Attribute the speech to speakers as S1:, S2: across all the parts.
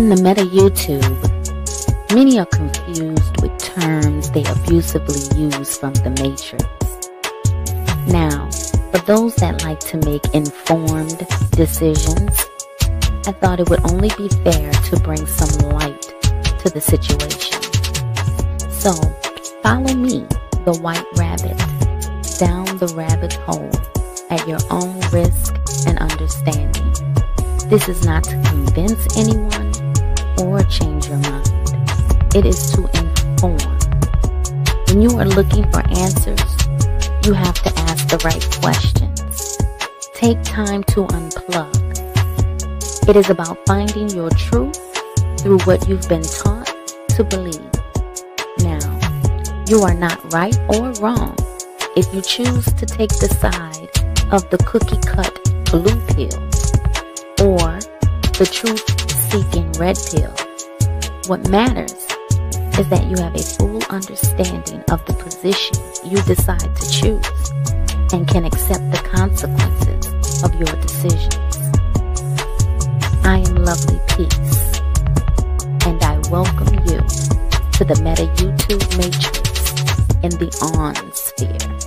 S1: In the meta YouTube, many are confused with terms they abusively use from the Matrix. Now, for those that like to make informed decisions, I thought it would only be fair to bring some light to the situation. So, follow me, the White Rabbit, down the rabbit hole at your own risk and understanding. This is not to convince anyone or change your mind. It is to inform. When you are looking for answers, you have to ask the right questions. Take time to unplug. It is about finding your truth through what you've been taught to believe. Now, you are not right or wrong if you choose to take the side of the cookie cut blue pill or the truth seeking red pill. What matters is that you have a full understanding of the position you decide to choose and can accept the consequences of your decisions. I am Lovely Peace, and I welcome you to the Meta YouTube Matrix in the On Sphere.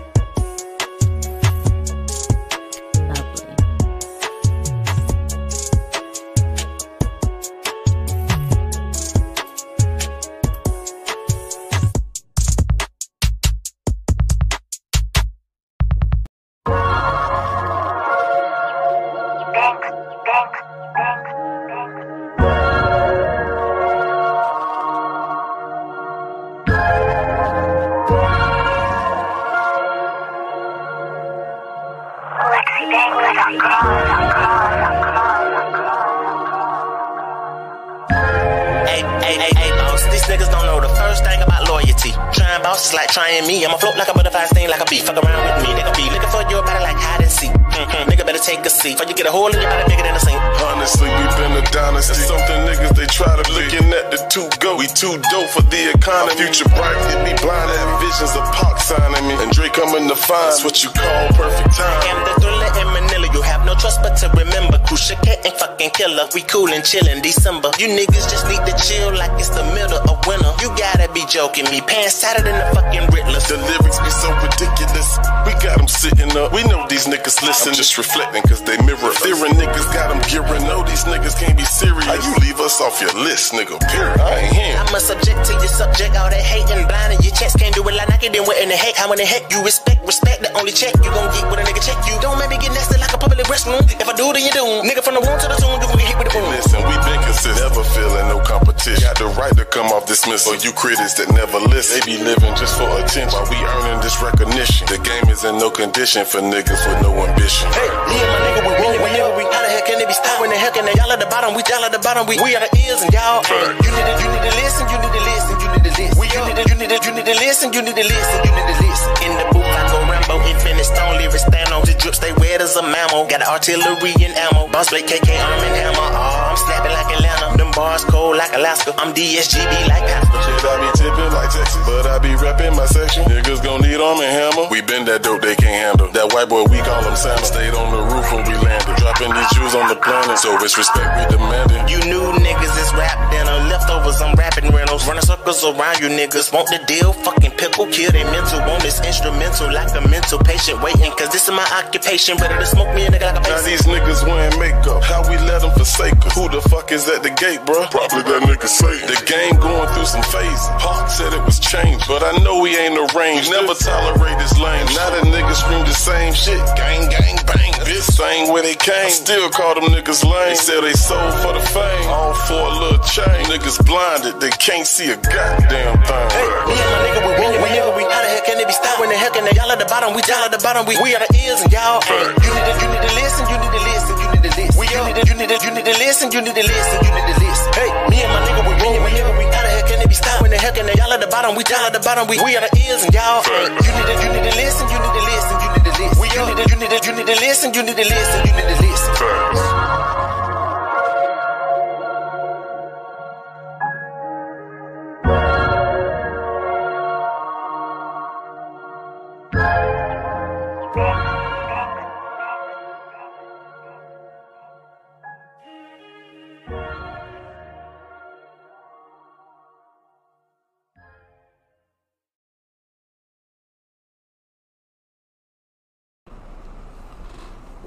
S2: Find. That's what you call perfect time.
S3: Am the thriller in Manila. You have no trust but to remember. Crucial cat and fucking killer. We cool and chillin' December. You niggas just need to chill like it's the middle of winter. You gotta be joking me. Pants tighter than the fucking Riddler.
S2: The lyrics be so ridiculous. We got them sitting up. We know these niggas listen. I'm just reflecting cause they mirror. Fearing niggas got them gearing. No, these niggas can't be serious. How you leave us off your list, nigga? Period. I ain't here.
S3: I'm a subject to your subject. All that hating, blinding your chest. Can't do it like Nike. Then what in the heck? How in the heck you respect? Respect the only check you gon' get with a nigga check you. Don't make me get nasty like a public restroom. If I do, then you do. Nigga from the womb to the tomb, you gon' get hit with the boom.
S2: Listen, we been consistent. Never feeling no competition. Got the right to come off dismissal. For you critics that never listen. They be living just for attention. While we earning this recognition. The game is in no condition for niggas with no ambition.
S3: Hey, me and my nigga, we roll whenever we. How the heck can they be stopped when the hell can they? Y'all at the bottom, we y'all at the bottom, we we are the ears and y'all. Hey, you need to, you need to listen, you need to listen, you need to listen. We, you need to, you need to, you need to listen, you need to listen, you need to listen. In the booth, I go Rambo, infinite stone, lyrics stand on the drip, stay wet as a mammal. Got artillery and ammo, boss play KK arm and hammer. Oh, I'm snapping like Atlanta, them bars cold like Alaska. I'm DSGB like Pastor.
S2: Shit, I be tipping like Texas, but I be repping my section. Niggas gon' need arm and hammer. We been that dope they can't handle. That white boy, we call him Santa. Stayed on the roof when we landed. Dropping these shoes on the planet, so it's respect we demanding.
S3: You new niggas is rap dinner, leftovers, I'm rapping rentals. Running circles around you niggas. Want the deal? Fucking pickle, kill they mental. Want this instrumental like a mental patient waiting, cause this is my occupation. Ready to smoke me a nigga like a
S2: Now these niggas wearing makeup. How we let them forsake us? Who the fuck is at the gate, bruh? Probably that nigga say. The game going through some phases. Hawk said it was changed, but I know we ain't arranged. Never tolerate this lame. Now the niggas scream the same shit. Gang, gang, bang. This same where they came. I still call them niggas lame. They say they sold for the fame. All for a little change. Niggas blinded, they can't see a goddamn thing.
S3: Hey, me and my nigga, we roll whenever we. How the hell can they be stopped when the hell can they? Y'all at the bottom, we y'all at the bottom, we we are the ears and y'all. You need to, you need to listen, you need to listen, you need to listen. We you need to, you need to, you need to listen, you need to listen, you need to listen. Hey, me and my nigga, we roll whenever we. How the hell can they be stopped when the hell can they? Y'all at the bottom, we y'all at the bottom, we we are the ears and y'all. You need to, you need to listen, you need to listen, you need to listen. We you need to, you need to, you need to listen, you need to listen, you need to listen.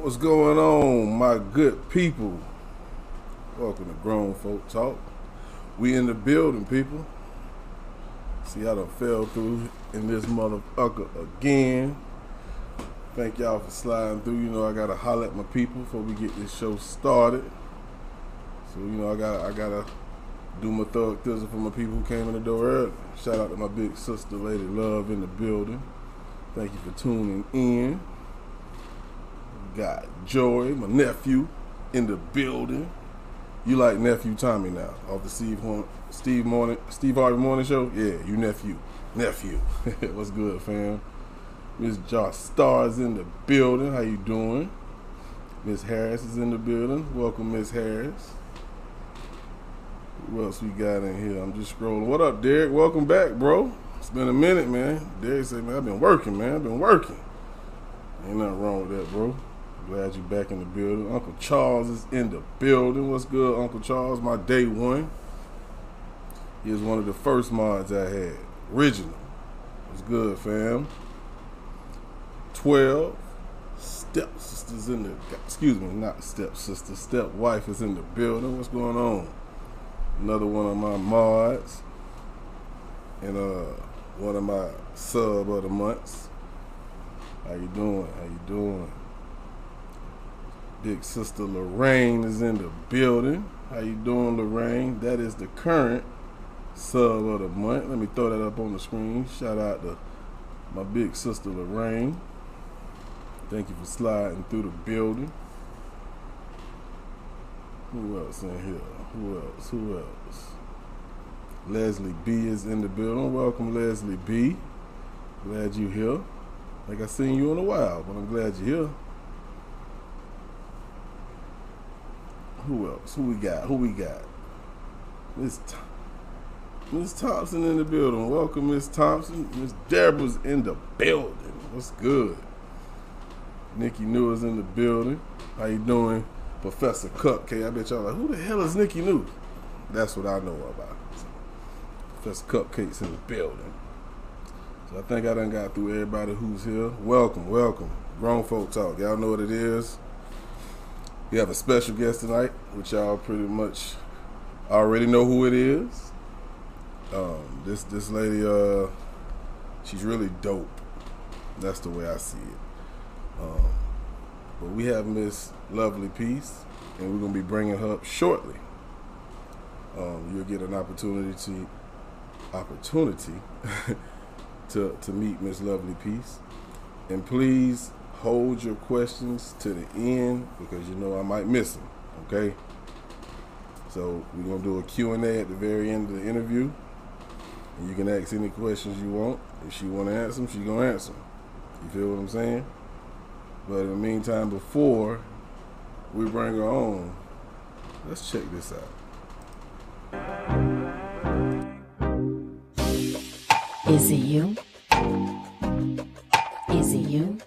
S4: What's going on, my good people? Welcome to Grown Folk Talk. We in the building, people. See, I done fell through in this motherfucker again. Thank y'all for sliding through. You know, I gotta holler at my people before we get this show started. So, you know, I gotta, I gotta do my thug thizzle for my people who came in the door early. Shout out to my big sister, Lady Love, in the building. Thank you for tuning in. Got Joy, my nephew, in the building. You like nephew Tommy now off the Steve Horn, Steve Morning Steve Harvey Morning Show? Yeah, you nephew, nephew. What's good, fam? Miss Josh Stars in the building. How you doing? Miss Harris is in the building. Welcome, Miss Harris. Who else we got in here? I'm just scrolling. What up, Derek? Welcome back, bro. It's been a minute, man. Derek said, man, I've been working, man. I've been working. Ain't nothing wrong with that, bro. Glad you're back in the building. Uncle Charles is in the building. What's good, Uncle Charles? My day one. He was one of the first mods I had. Original. What's good, fam? 12 stepsisters in the excuse me, not stepsister, stepwife is in the building. What's going on? Another one of my mods. And uh one of my sub of the months. How you doing? How you doing? Big sister Lorraine is in the building. How you doing, Lorraine? That is the current sub of the month. Let me throw that up on the screen. Shout out to my big sister Lorraine. Thank you for sliding through the building. Who else in here? Who else? Who else? Leslie B is in the building. Welcome, Leslie B. Glad you here. Like I seen you in a while, but I'm glad you're here. Who else? Who we got? Who we got? Miss Th- Miss Thompson in the building. Welcome, Miss Thompson. Miss Deborah's in the building. What's good? Nikki New is in the building. How you doing, Professor Cupcake? I bet y'all like, who the hell is Nikki New? That's what I know about. So, Professor Cupcake's in the building. So I think I done got through everybody who's here. Welcome, welcome. Grown folk talk. Y'all know what it is. We have a special guest tonight, which y'all pretty much already know who it is. Um, this this lady, uh, she's really dope. That's the way I see it. Um, but we have Miss Lovely Peace, and we're gonna be bringing her up shortly. Um, you'll get an opportunity to opportunity to to meet Miss Lovely Peace, and please hold your questions to the end because you know I might miss them. Okay. So we're gonna do a Q&A at the very end of the interview. And you can ask any questions you want. If she wanna answer them, she gonna answer them. You feel what I'm saying? But in the meantime, before we bring her on, let's check this out.
S5: Is it you? You?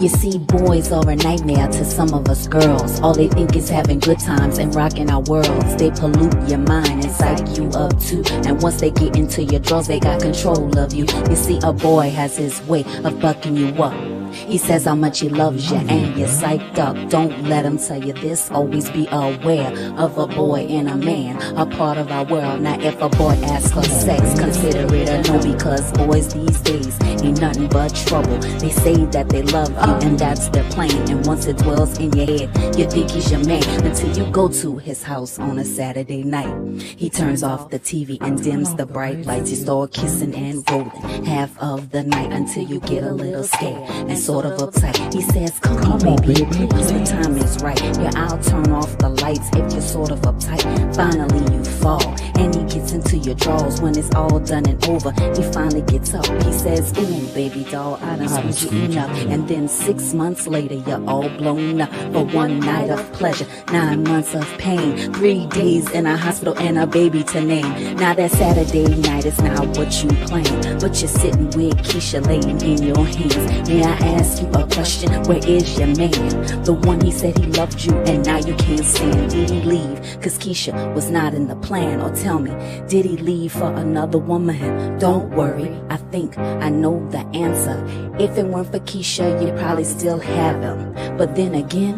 S5: You see, boys are a nightmare to some of us girls. All they think is having good times and rocking our worlds. They pollute your mind and psych you up too. And once they get into your drawers, they got control of you. You see, a boy has his way of bucking you up. He says how much he loves you and you're psyched up. Don't let him tell you this. Always be aware of a boy and a man, a part of our world. Now, if a boy asks for sex, consider it a no because boys these days ain't nothing but trouble. They say that they love you and that's their plan. And once it dwells in your head, you think he's your man until you go to his house on a Saturday night. He turns off the TV and dims the bright lights. You start kissing and rolling half of the night until you get a little scared and sort of uptight. He says, Come on, baby, please, the time is right. Yeah, I'll turn off the lights if you're sort of uptight. Finally, you fall, and he gets into your drawers when it's all done and over. He finally gets up. He says, Ooh, baby doll, I done screwed you enough. And then six months later, you're all blown up for one night of pleasure, nine months of pain, three days in a hospital, and a baby to name. Now that Saturday night is not what you planned, but you're sitting with Keisha laying in your hands. May I ask you a question. Where is your man? The one he said he loved you and now you can't stand. Did he leave? Cause Keisha was not in the plan. Or tell me, did he leave for another woman? Don't worry, I think I know the answer. If it weren't for Keisha, you'd probably still have him. But then again,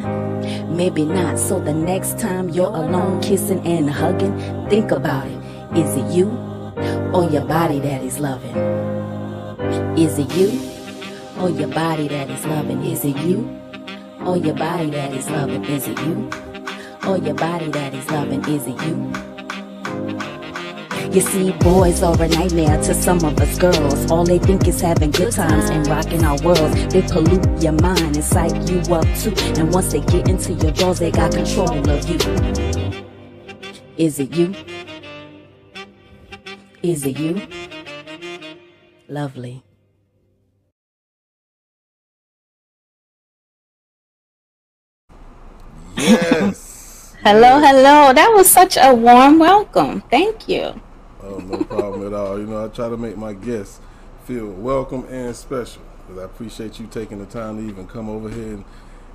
S5: maybe not. So the next time you're alone, kissing and hugging, think about it. Is it you or your body that he's loving? Is it you or your body that is loving? Is it you or your body that is loving? Is it you or your body that is loving? Is it you? You see, boys are a nightmare to some of us girls. All they think is having good times and rocking our worlds. They pollute your mind and psych you up too. And once they get into your drawers, they got control of you. Is it you? Is it you? Lovely.
S4: Yes.
S6: Hello, hello. That was such a warm welcome. Thank you.
S4: Oh, no problem at all. You know, I try to make my guests feel welcome and special because I appreciate you taking the time to even come over here and,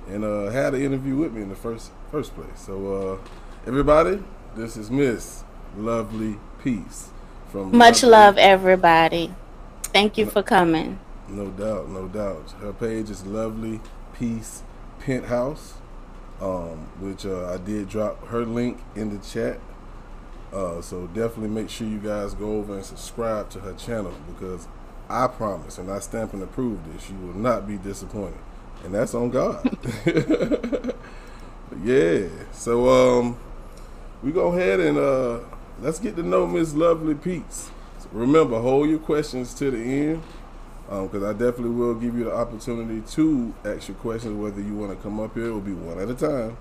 S4: and uh, had an interview with me in the first first place. So, uh, everybody, this is Miss Lovely Peace from
S6: Much
S4: Lovely-
S6: love, everybody. Thank you for coming.
S4: No doubt, no doubt. Her page is Lovely Peace Penthouse, um, which uh, I did drop her link in the chat. Uh, so definitely make sure you guys go over and subscribe to her channel because I promise, and I stamp and approve this, you will not be disappointed, and that's on God. yeah. So um, we go ahead and uh, let's get to know Miss Lovely Peace. Remember, hold your questions to the end because I definitely will give you the opportunity to ask your questions, whether you want to come up here, it will be one at a time,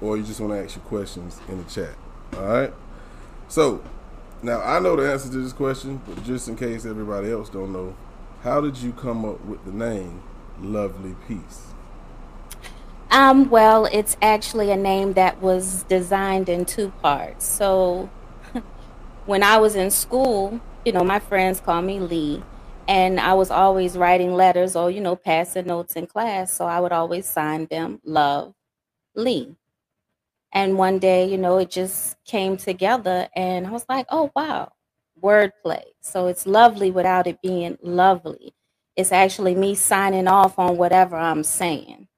S4: or you just want to ask your questions in the chat. All right. So now I know the answer to this question, but just in case everybody else don't know, how did you come up with the name Lovely Peace?
S6: Um, well, it's actually a name that was designed in two parts. So when I was in school, you know, my friends call me Lee, and I was always writing letters or, you know, passing notes in class. So I would always sign them Love Lee. And one day, you know, it just came together, and I was like, oh, wow, wordplay. So it's lovely without it being lovely. It's actually me signing off on whatever I'm saying.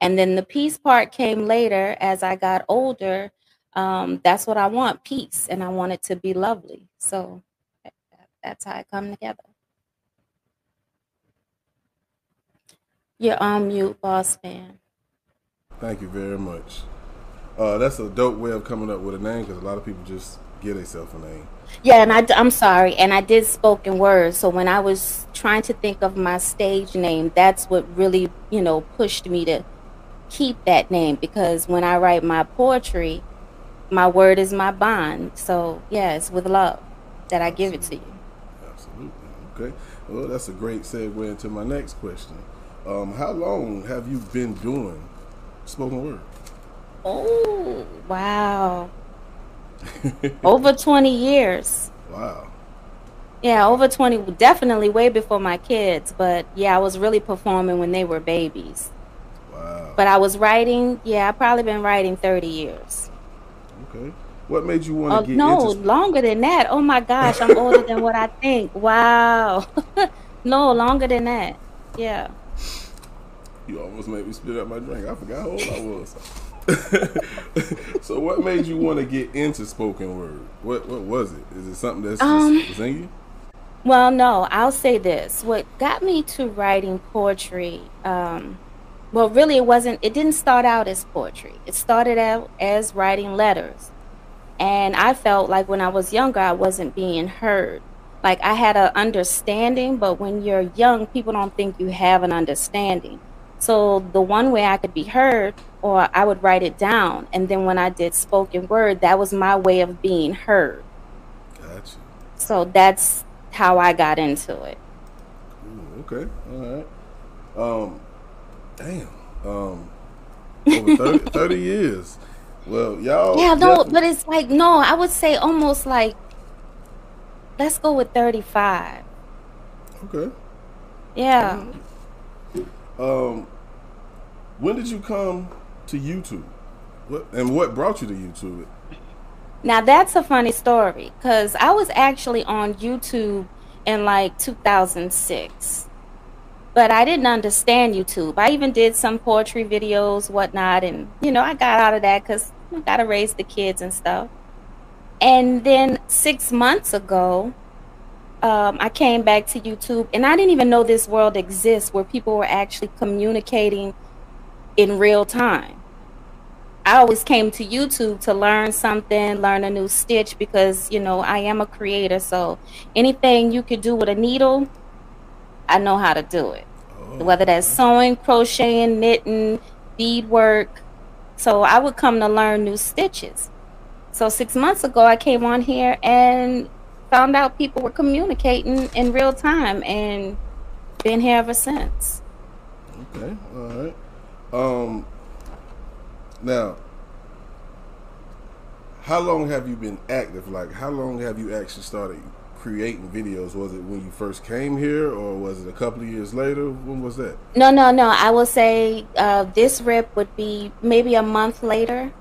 S6: And then the peace part came later as I got older. Um, that's what I want peace, and I want it to be lovely. So that's how it come together. You're on mute, boss man.
S4: Thank you very much. Uh, that's a dope way of coming up with a name because a lot of people just give themselves a name.
S6: Yeah, and I, am sorry, and I did spoken words. So when I was trying to think of my stage name, that's what really, you know, pushed me to keep that name because when I write my poetry, my word is my bond. So yeah, it's with love that I give it to you.
S4: Absolutely. Okay. Well, that's a great segue into my next question. Um, how long have you been doing spoken word?
S6: Oh wow, over 20 years.
S4: Wow.
S6: Yeah, over 20, definitely way before my kids. But yeah, I was really performing when they were babies.
S4: Wow.
S6: But I was writing, yeah, I've probably been writing 30 years.
S4: Okay. What made you want
S6: Oh,
S4: to get
S6: no,
S4: into
S6: longer than that. Oh my gosh, I'm older than what I think. Wow. no, longer than that. Yeah.
S4: You almost made me spit out my drink. I forgot how old I was. so, what made you want to get into spoken word? What What was it? Is it something that's
S6: Um,
S4: just in you?
S6: Well, no, I'll say this. What got me to writing poetry, um, well, really, it wasn't, it didn't start out as poetry. It started out as writing letters. And I felt like when I was younger, I wasn't being heard. Like I had an understanding, but when you're young, people don't think you have an understanding. So the one way I could be heard, or I would write it down. And then when I did spoken word, that was my way of being heard.
S4: Gotcha.
S6: So that's how I got into it.
S4: Ooh, okay. All right. Um, damn. Um, over 30, 30 years. Well, y'all.
S6: Yeah, no, but it's like no, I would say almost like let's go with 35.
S4: okay.
S6: Yeah.
S4: Um, when did you come to YouTube? What and what brought you to YouTube?
S6: Now that's a funny story because I was actually on YouTube in like 2006, but I didn't understand YouTube. I even did some poetry videos, whatnot, and you know I got out of that because I gotta raise the kids and stuff. And then six months ago, um, I came back to YouTube, and I didn't even know this world exists where people were actually communicating in real time. I always came to YouTube to learn something, learn a new stitch because, you know, I am a creator. So anything you could do with a needle, I know how to do it. Oh, Whether that's sewing, crocheting, knitting, beadwork. So I would come to learn new stitches. So six months ago, I came on here and found out people were communicating in real time and been here ever since.
S4: Okay, all right. Um, now, how long have you been active? Like, how long have you actually started creating videos? Was it when you first came here, or was it a couple of years later? When was that?
S6: No, no, no. I will say uh, this rip would be maybe a month later,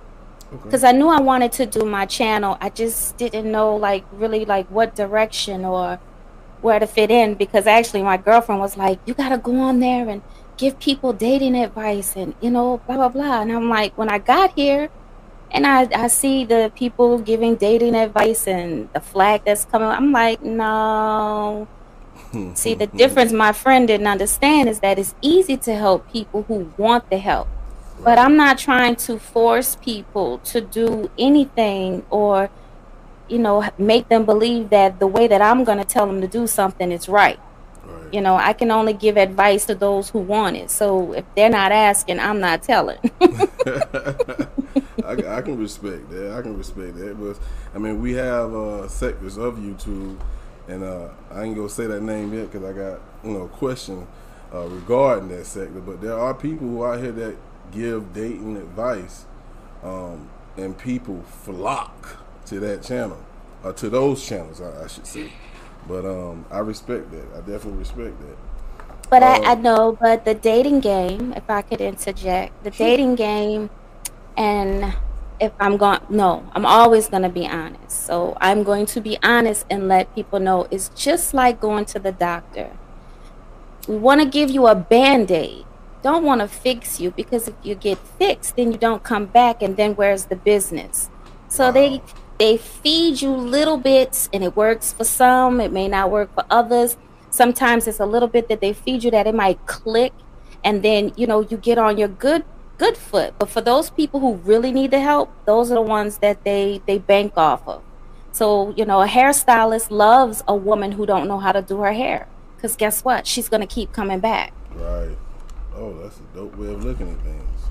S6: because okay. I knew I wanted to do my channel. I just didn't know, like, really, like, what direction or where to fit in. Because actually, my girlfriend was like, "You got to go on there and." give people dating advice and you know blah blah blah and i'm like when i got here and i i see the people giving dating advice and the flag that's coming i'm like no see the difference my friend didn't understand is that it's easy to help people who want the help but i'm not trying to force people to do anything or you know make them believe that the way that i'm going to tell them to do something is right you know, I can only give advice to those who want it. So if they're not asking, I'm not telling.
S4: I, I, can respect that. I can respect that. But I mean, we have uh, sectors of YouTube, and uh, I ain't gonna say that name yet because I got you know a question uh, regarding that sector. But there are people who out here that give dating advice, um, and people flock to that channel, or to those channels, I, I should say. But um, I respect that. I definitely respect that.
S6: But I, I um, know, but the dating game, if I could interject, the dating game, and if I'm going, no, I'm always going to be honest. So I'm going to be honest and let people know it's just like going to the doctor. We want to give you a band aid. Don't want to fix you because if you get fixed, then you don't come back, and then where's the business? So wow. they they feed you little bits and it works for some it may not work for others. Sometimes it's a little bit that they feed you that it might click and then you know you get on your good good foot. But for those people who really need the help those are the ones that they they bank off of. So you know a hairstylist loves a woman who don't know how to do her hair because guess what? She's going to keep coming back.
S4: Right oh that's a dope way of looking at things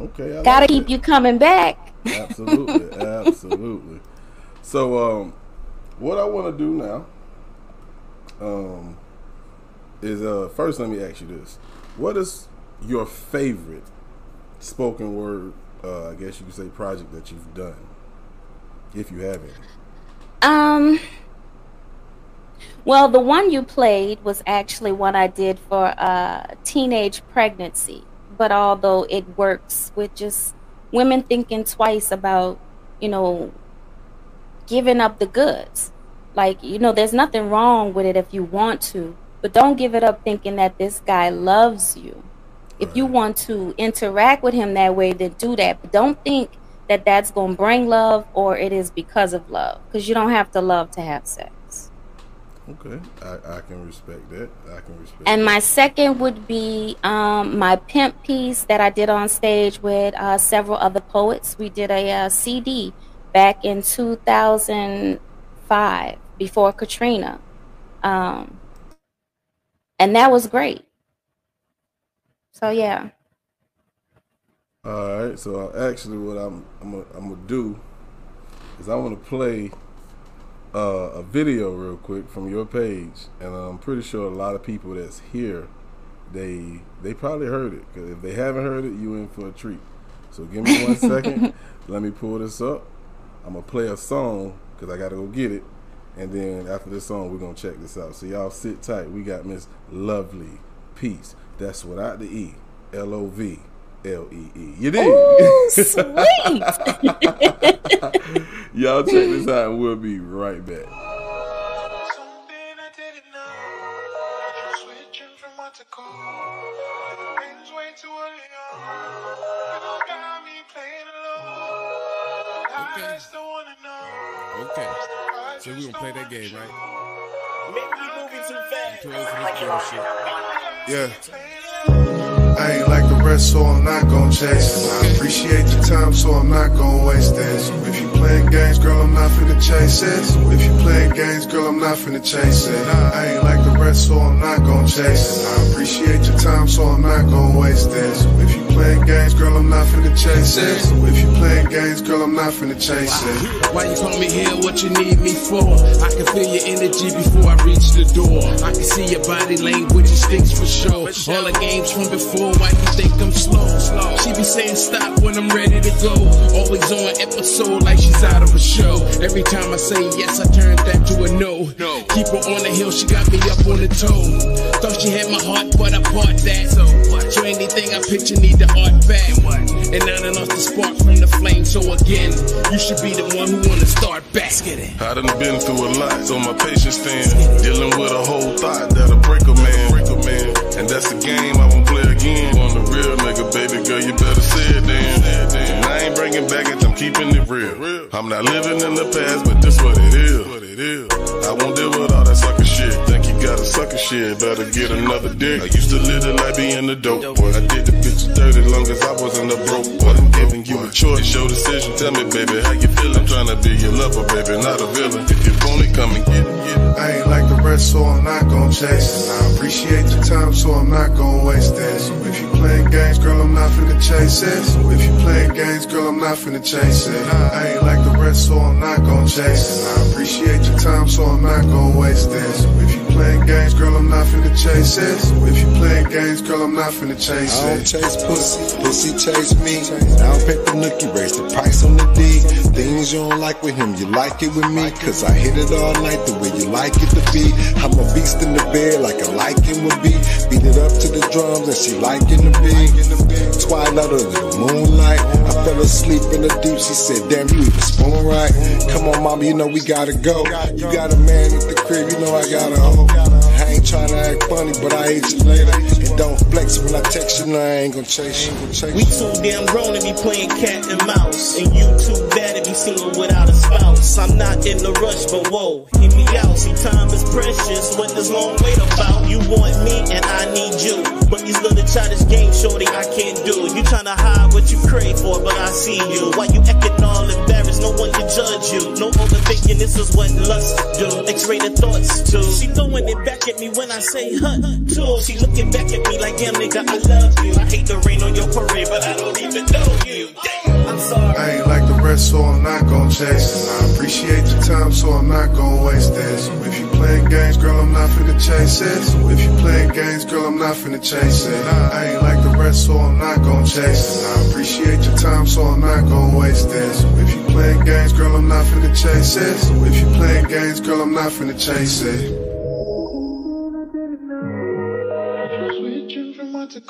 S4: okay
S6: I gotta like keep it. you coming back
S4: absolutely, absolutely. So, um, what I want to do now, um, is uh, first let me ask you this: What is your favorite spoken word? Uh, I guess you could say project that you've done, if you have any.
S6: Um. Well, the one you played was actually one I did for uh, teenage pregnancy. But although it works with just women thinking twice about, you know, giving up the goods. Like, you know, there's nothing wrong with it if you want to, but don't give it up thinking that this guy loves you. If you want to interact with him that way, then do that. But don't think that that's going to bring love or it is because of love, because you don't have to love to have sex.
S4: Okay, I, I can respect that. I can respect.
S6: And
S4: that.
S6: my second would be um, my pimp piece that I did on stage with uh, several other poets. We did a uh, CD back in 2005 before Katrina, um, and that was great. So yeah.
S4: All right. So actually, what I'm I'm gonna do is I want to play uh, a video real quick from your page, and I'm pretty sure a lot of people that's here, they they probably heard it. Cause if they haven't heard it, you in for a treat. So give me one second. Let me pull this up. I'm gonna play a song because I gotta go get it, and then after this song, we're gonna check this out. So y'all sit tight. We got Miss Lovely Peace That's without the E. L O V L E E. You did.
S6: Ooh, sweet.
S4: Y'all check this out and we'll be right back.
S7: Something I didn't know. Switching from what to call. Things way too early on. You got me playing alone. I
S8: Okay.
S7: still wanna know.
S8: Okay. So we
S7: just
S8: gonna play that game, right?
S9: Maybe we moving too fast.
S8: Too old for this bullshit.
S7: Yeah. I ain't like the rest, so I'm not gon' chase it. I appreciate your time, so I'm not gon' waste it. So if you playing games, girl, I'm not finna chase it. So if you playing games, girl, I'm not finna chase it. I ain't like the rest, so I'm not gon' chase it. I appreciate your time, so I'm not gon' waste it. So if you playing games, girl, I'm not finna chase it. So if you playing games, girl, I'm not finna chase it.
S8: Why you call me here? What you need me for? I can feel your energy before I reach the door. I can see your body language, it stinks for sure. All the games from before, why you think I'm slow? She be saying stop when I'm ready to go. Always on episode like she's out of a show. Every time I say yes, I turn that to a no. Keep her on the hill, she got me up on the toe. Thought she had my heart, but I part that. So, so anything I picture need the art back. And now I lost the spark from the flame. So again, you should be the one who wanna start back.
S2: I done been through a lot, so my patience thin. Dealing with a whole thought that'll break a man. Break a man. And that's the game I won't play again. On the real nigga, baby girl, you better say it then. And I ain't bringing baggage, I'm keeping it real. I'm not living in the past, but this what it is. I won't deal with all that sucker shit. Think you got a sucker shit, better get another dick. I used to live the life being a dope boy. I did the bitches dirty long as I wasn't a broke boy. I'm giving you a choice, it's your decision. Tell me, baby, how you feeling? I'm trying to be your lover, baby, not a villain. If you want it, come and get it. Get it.
S7: I ain't like the rest, so I'm not gon' chase it. I appreciate your time, so I'm not gon' waste it. So if you playing games, girl, I'm not finna chase it. So if you playing games, girl, I'm not finna chase it. I ain't like the rest, so I'm not gon' chase it. I appreciate your time, so I'm not gon' waste it. So if you playing games, girl, I'm not finna chase it. If you playing games, girl, I'm not finna chase
S10: I don't chase pussy, pussy chase me. I don't pay the nookie, raise the price on the D. Things you don't like with him, you like it with me. Cause I hit it all night the way you like it to be. I'm a beast in the bed like a liking would be. Beat it up to the drums and she liking the beat. Twilight under the moonlight. I fell asleep in the deep. She said, damn, you even spoon right. Come on, mama, you know we gotta go. You got a man at the crib, you know I got a hoe. Ain't tryna act funny, but I hate you later. And don't flex when I text you, no, I ain't gon' chase you. Ain't gon' chase
S9: We too damn grown to be playing cat and mouse. And you too bad to be single without a spouse. I'm not in the rush, but whoa, hear me out. See, time is precious. What does long wait about? You want me and I need you. But these little childish games, shorty, I can't do. You tryna hide what you crave for, but I see you. Why you acting all embarrassed? No one can judge you. No overthinking, this is what lust do. X-rated thoughts too. She throwing it back at me when I say hut too. She looking back at me like, damn nigga, I love you. I hate the rain on your parade, but I don't even know you. Damn, I'm sorry.
S7: I ain't like the rest, so I'm not gon' chase it. I appreciate your time, so I'm not gon' waste. So if you playing games, girl, I'm not finna chase it. So if you playing games, girl, I'm not finna chase it. I ain't like the rest, so I'm not gon' chase it. I appreciate your time, so I'm not gon' waste it. So if you playing games, girl, I'm not finna chase it. So if you playing games, girl, I'm not finna chase it. Switching from what to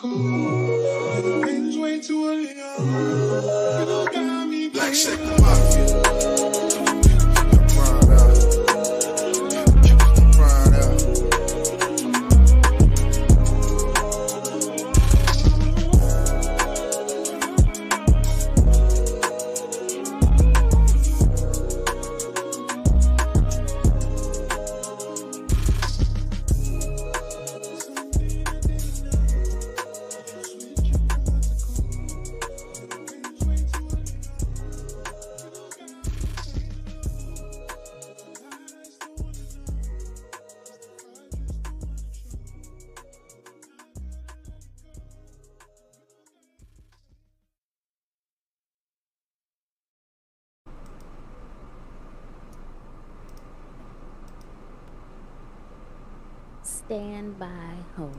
S6: Stand by hope.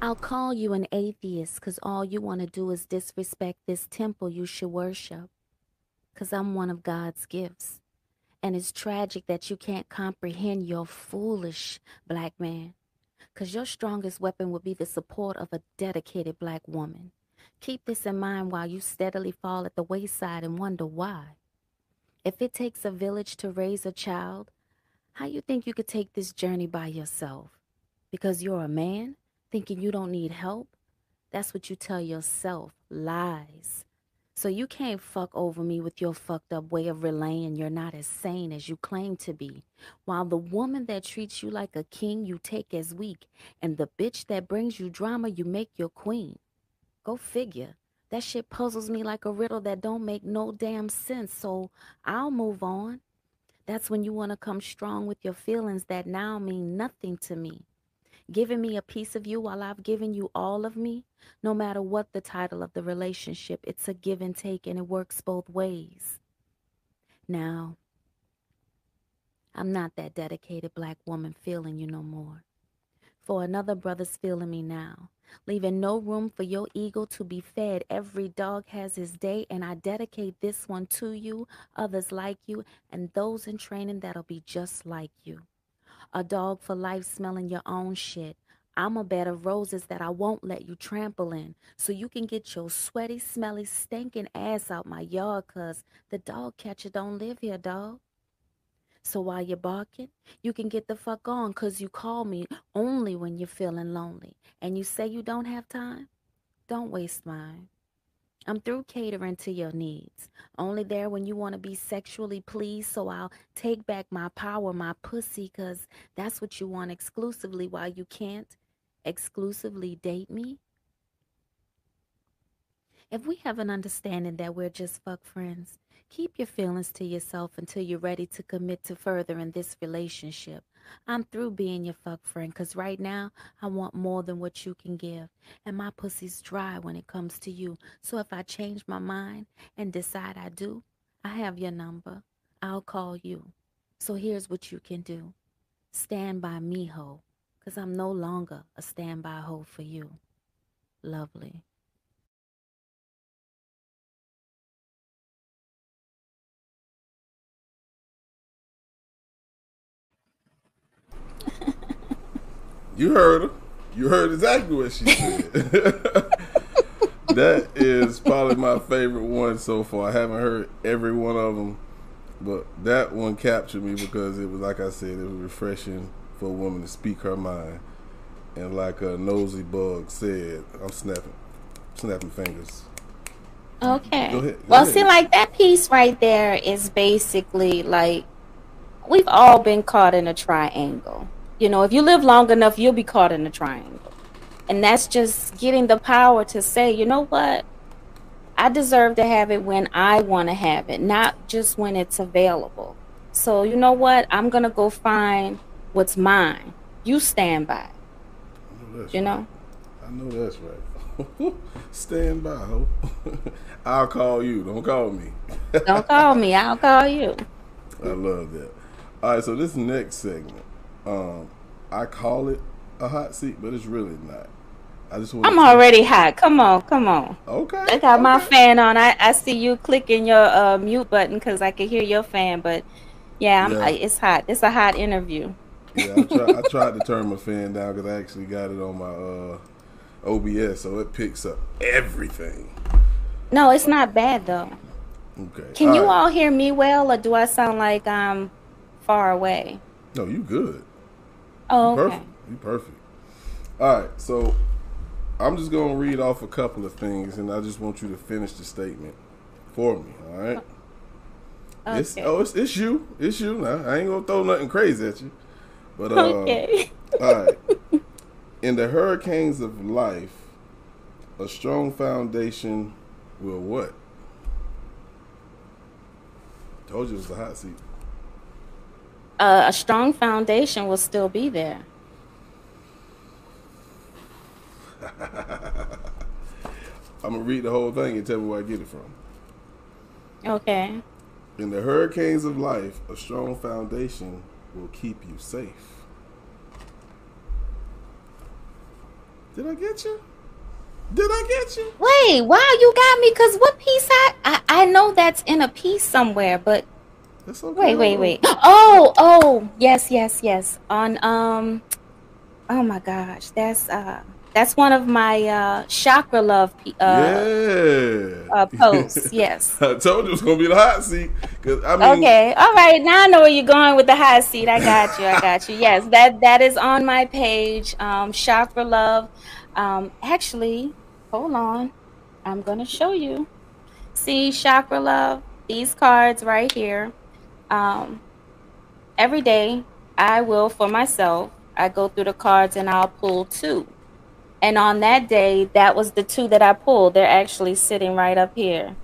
S6: I'll call you an atheist because all you want to do is disrespect this temple you should worship. Because I'm one of God's gifts. And it's tragic that you can't comprehend your foolish black man.
S1: because your strongest weapon would be the support of a dedicated black woman. Keep this in mind while you steadily fall at the wayside and wonder why. If it takes a village to raise a child, how you think you could take this journey by yourself? Because you're a man, thinking you don't need help? That's what you tell yourself. Lies. So you can't fuck over me with your fucked up way of relaying you're not as sane as you claim to be. While the woman that treats you like a king you take as weak, and the bitch that brings you drama you make your queen. Go figure. That shit puzzles me like a riddle that don't make no damn sense, so I'll move on. That's when you want to come strong with your feelings that now mean nothing to me. Giving me a piece of you while I've given you all of me, no matter what the title of the relationship, it's a give and take and it works both ways. Now, I'm not that dedicated black woman feeling you no more. For another brother's feeling me now leaving no room for your ego to be fed. Every dog has his day, and I dedicate this one to you, others like you, and those in training that'll be just like you. A dog for life smelling your own shit. I'm a bed of roses that I won't let you trample in, so you can get your sweaty, smelly, stinking ass out my yard, cause the dog catcher don't live here, dog. So while you're barking, you can get the fuck on because you call me only when you're feeling lonely and you say you don't have time. Don't waste mine. I'm through catering to your needs. Only there when you want to be sexually pleased, so I'll take back my power, my pussy, because that's what you want exclusively while you can't exclusively date me. If we have an understanding that we're just fuck friends, Keep your feelings to yourself until you're ready to commit to further in this relationship. I'm through being your fuck friend because right now I want more than what you can give. And my pussy's dry when it comes to you. So if I change my mind and decide I do, I have your number. I'll call you. So here's what you can do stand by me, ho, because I'm no longer a standby ho for you. Lovely.
S4: You heard her. You heard exactly what she said. that is probably my favorite one so far. I haven't heard every one of them, but that one captured me because it was like I said, it was refreshing for a woman to speak her mind. And like a nosy bug said, I'm snapping, snapping fingers.
S6: Okay. Go ahead, go well, ahead. see, like that piece right there is basically like we've all been caught in a triangle. You know, if you live long enough, you'll be caught in a triangle. And that's just getting the power to say, you know what? I deserve to have it when I want to have it, not just when it's available. So, you know what? I'm going to go find what's mine. You stand by. Know you know?
S4: I know that's right. stand by. I'll call you. Don't call me.
S6: Don't call me. I'll call you.
S4: I love that. All right, so this next segment um, I call it a hot seat, but it's really not. I just
S6: want. I'm already hot. Come on, come on.
S4: Okay.
S6: I got okay. my fan on. I, I see you clicking your uh, mute button because I can hear your fan. But yeah, yeah. I, it's hot. It's a hot interview.
S4: Yeah, I, try, I tried to turn my fan down because I actually got it on my uh, OBS, so it picks up everything.
S6: No, it's not bad though.
S4: Okay.
S6: Can all you right. all hear me well, or do I sound like I'm far away?
S4: No, you good.
S6: Oh, okay.
S4: Perfect. You perfect. All right, so I'm just gonna read off a couple of things, and I just want you to finish the statement for me. All right. Okay. It's, oh, it's, it's you. It's you now. I ain't gonna throw nothing crazy at you. But uh, okay. all right. In the hurricanes of life, a strong foundation will what? Told you it was a hot seat
S6: uh, a strong foundation will still be there.
S4: I'm gonna read the whole thing and tell me where I get it from.
S6: Okay.
S4: In the hurricanes of life, a strong foundation will keep you safe. Did I get you? Did I get you?
S6: Wait, wow, you got me. Cause what piece I, I I know that's in a piece somewhere, but Okay. Wait, wait, wait. Oh, oh, yes, yes, yes. On um, oh my gosh, that's uh that's one of my uh, chakra love uh, yeah. uh, posts. Yes.
S4: I told you it was gonna be the hot seat. Cause I mean,
S6: okay, all right. Now I know where you're going with the hot seat. I got you. I got you. Yes, that that is on my page. Um, chakra love. Um, actually, hold on. I'm gonna show you. See, chakra love. These cards right here. Um, every day, I will for myself. I go through the cards and I'll pull two and on that day, that was the two that I pulled. They're actually sitting right up here.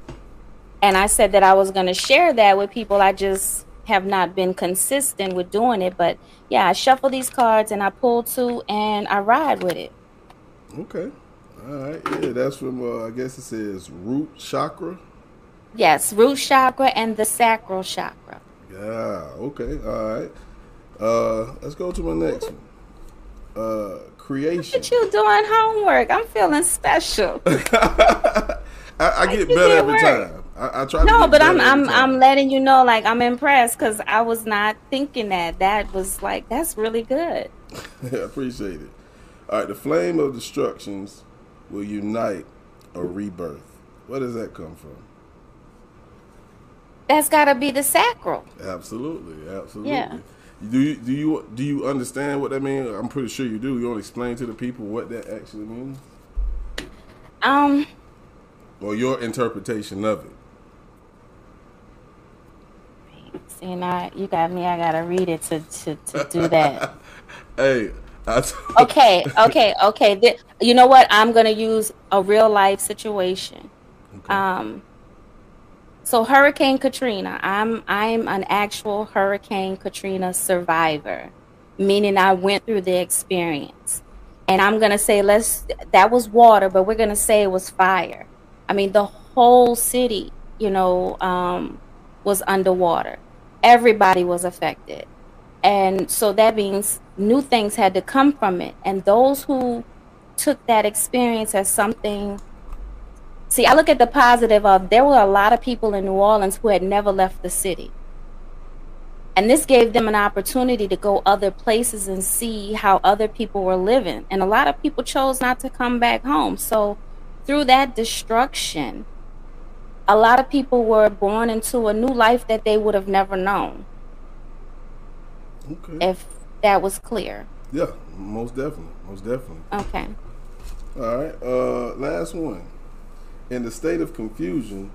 S6: And I said that I was going to share that with people. I just have not been consistent with doing it. But yeah, I shuffle these cards and I pull two and I ride with it.
S4: Okay. All right. Yeah, that's from, uh, I guess it says root chakra.
S6: Yes, root chakra and the sacral chakra.
S4: Yeah. Okay. All right. Uh, let's go to my next one. Uh, creation.
S6: Look at you doing homework. I'm feeling special.
S4: I, I, get better every time. I, I, try.
S6: No, but I'm I'm I'm letting you know, like I'm impressed because I was not thinking that. That was like that's really good.
S4: I appreciate it. All right, the flame of destructions will unite a rebirth. Where does that come from?
S6: That's got to be the sacral.
S4: Absolutely, absolutely. Yeah. Do you do you do you understand what that means? I'm pretty sure you do. You want to explain to the people what that actually means?
S6: Um.
S4: Or your interpretation of it.
S6: See now you got me. I gotta read it to to, to do that.
S4: hey.
S6: okay, okay, okay. You know what? I'm gonna use a real life situation. Okay. Um, so Hurricane Katrina, I'm I'm an actual Hurricane Katrina survivor, meaning I went through the experience. And I'm going to say let's that was water, but we're going to say it was fire. I mean, the whole city, you know, um, was underwater. Everybody was affected. And so that means new things had to come from it. And those who took that experience as something See, I look at the positive of there were a lot of people in New Orleans who had never left the city. And this gave them an opportunity to go other places and see how other people were living. And a lot of people chose not to come back home. So, through that destruction, a lot of people were born into a new life that they would have never known. Okay. If that was clear.
S4: Yeah, most definitely. Most definitely.
S6: Okay.
S4: All right. Uh last one. In the state of confusion,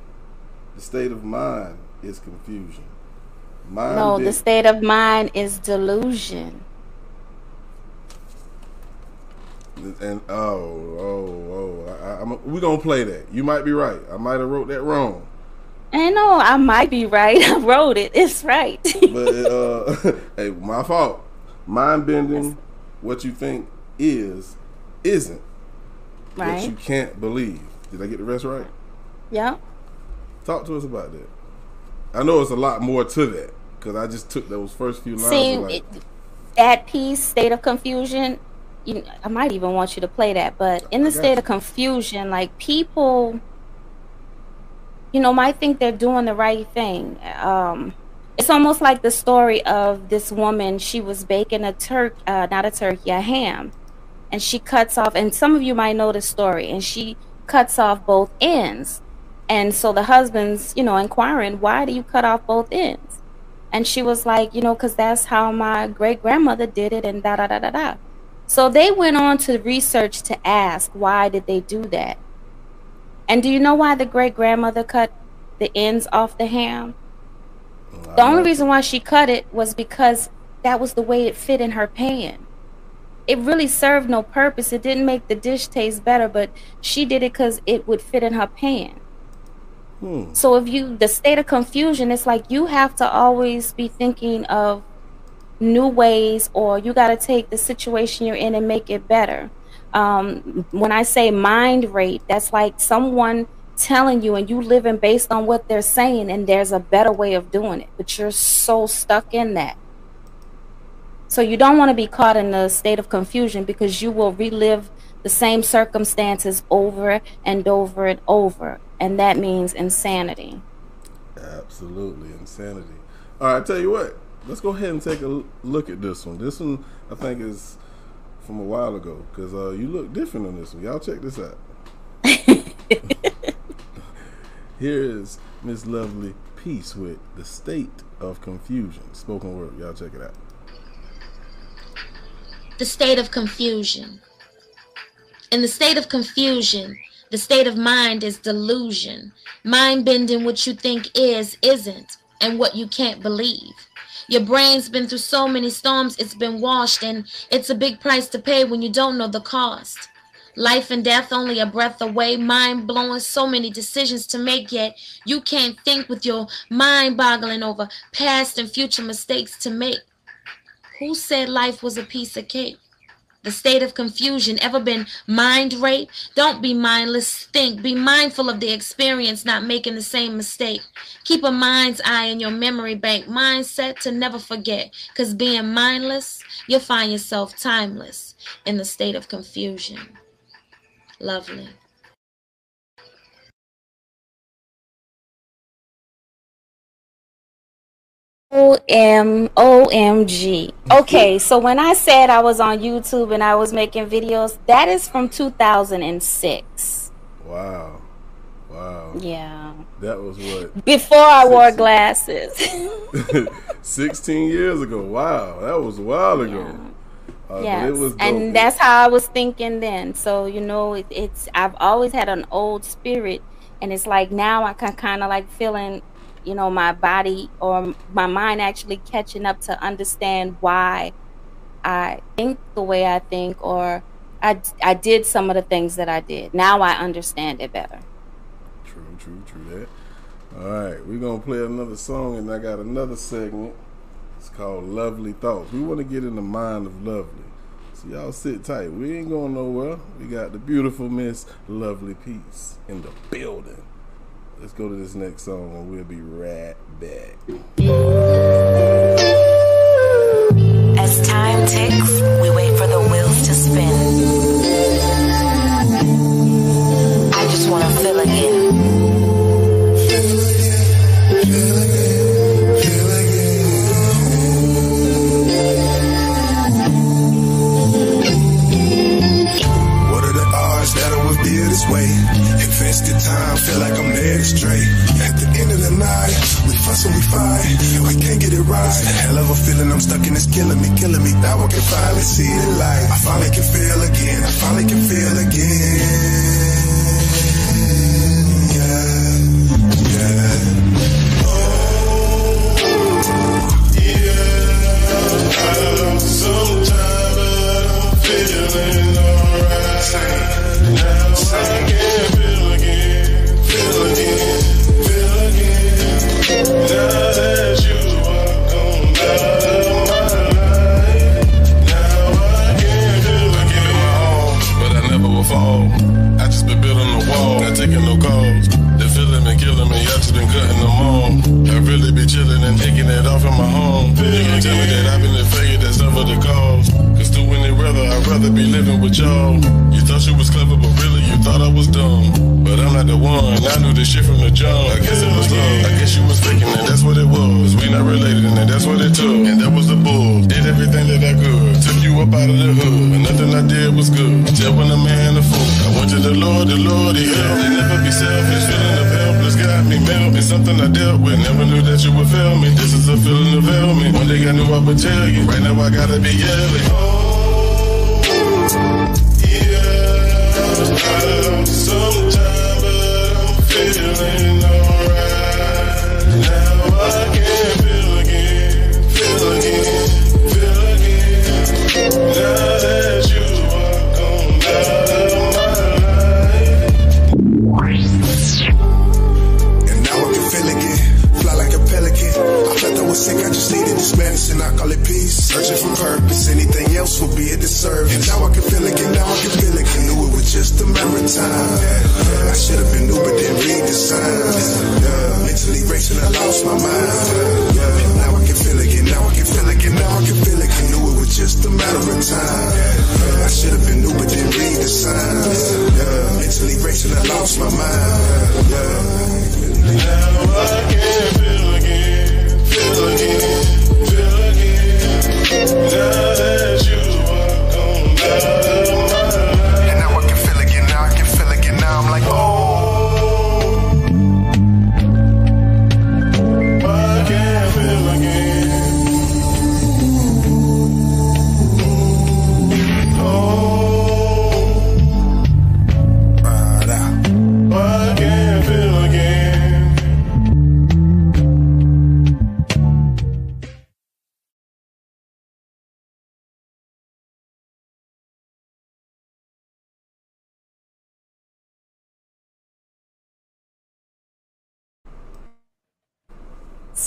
S4: the state of mind is confusion.
S6: Mind no, the state of mind is delusion.
S4: And oh, oh, oh, I, I'm, we're gonna play that. You might be right. I might have wrote that wrong.
S6: I know I might be right. I wrote it. It's right.
S4: but uh, hey, my fault. Mind bending. What you think is, isn't. Right. What you can't believe. Did I get the rest right?
S6: Yeah.
S4: Talk to us about that. I know it's a lot more to that because I just took those first few lines. See, like, it,
S6: that piece, state of confusion. You, I might even want you to play that, but in the state you. of confusion, like people, you know, might think they're doing the right thing. Um, it's almost like the story of this woman. She was baking a turkey, uh, not a turkey, a ham, and she cuts off. And some of you might know the story. And she cuts off both ends. And so the husband's, you know, inquiring, why do you cut off both ends? And she was like, you know, because that's how my great grandmother did it, and da da da da da. So they went on to research to ask, why did they do that? And do you know why the great grandmother cut the ends off the ham? the only reason why she cut it was because that was the way it fit in her pan it really served no purpose. It didn't make the dish taste better, but she did it because it would fit in her pan. Hmm. So if you the state of confusion, it's like you have to always be thinking of new ways, or you got to take the situation you're in and make it better. Um, when I say mind rate, that's like someone telling you and you living based on what they're saying, and there's a better way of doing it, but you're so stuck in that. So you don't want to be caught in a state of confusion because you will relive the same circumstances over and over and over. And that means insanity.
S4: Absolutely, insanity. All right, I tell you what, let's go ahead and take a look at this one. This one, I think, is from a while ago because uh, you look different on this one. Y'all check this out. Here is Miss Lovely Peace with the state of confusion. Spoken word. Y'all check it out.
S6: The state of confusion. In the state of confusion, the state of mind is delusion. Mind bending what you think is, isn't, and what you can't believe. Your brain's been through so many storms, it's been washed, and it's a big price to pay when you don't know the cost. Life and death only a breath away, mind blowing, so many decisions to make, yet you can't think with your mind boggling over past and future mistakes to make. Who said life was a piece of cake? The state of confusion ever been mind rape? Don't be mindless, think. Be mindful of the experience, not making the same mistake. Keep a mind's eye in your memory bank, mindset to never forget. Because being mindless, you'll find yourself timeless in the state of confusion. Lovely.
S11: O M O M G. Okay, so when I said I was on YouTube and I was making videos, that is from 2006.
S4: Wow. Wow.
S11: Yeah.
S4: That was what?
S11: Before I 16, wore glasses.
S4: 16 years ago. Wow. That was a while ago. Yeah.
S11: Uh, yes, and that's how I was thinking then. So you know, it, it's I've always had an old spirit, and it's like now I can kind of like feeling, you know, my body or my mind actually catching up to understand why I think the way I think, or I I did some of the things that I did. Now I understand it better.
S4: True, true, true. That. All right, we're gonna play another song, and I got another segment. It's called Lovely Thoughts. We want to get in the mind of Lovely. So y'all sit tight. We ain't going nowhere. We got the beautiful Miss Lovely Peace in the building. Let's go to this next song and we'll be right back.
S7: As time ticks, we wait for the wheels to spin. I just want to feel again.
S2: We we fight. We can't get it right. Hell of a feeling I'm stuck in, it's killing me, killing me. Now I can finally see the light. I finally can feel again. I finally can feel again. for the goals. Cause doing it rather, I'd rather be living with y'all. You thought you was clever, but really you thought I was dumb. But I'm not the one, I knew this shit from the jump. I guess it was love, I guess you was faking it, that's what it was. We not related, and that's what it took. And that was the bull, did everything that I could. Took you up out of the hood, and nothing I did was good. Tell when a man a fool, I went to the Lord, the Lord, he helped. They never be selfish, feeling the pain just got me melting. Something I dealt with. Never knew that you would fail me. This is a feeling of me. One day I knew I would tell you. Right now I gotta be yelling. Oh, yeah. Sometimes, but I'm feeling. Oh.
S7: was sick, I just needed this medicine, I call it peace. Searching for purpose, anything else would be a disservice. Now I
S2: can feel it,
S7: and now I can feel it. I knew it was just a matter of time. I should have been new, but didn't read
S2: the signs. Mentally racing, I lost my mind. Now I can feel it, and now I can feel it, and now I can feel it.
S7: I knew it was just a matter of time. I should have been new, but didn't read the signs. Mentally racing, I lost my mind.
S2: Now I can you.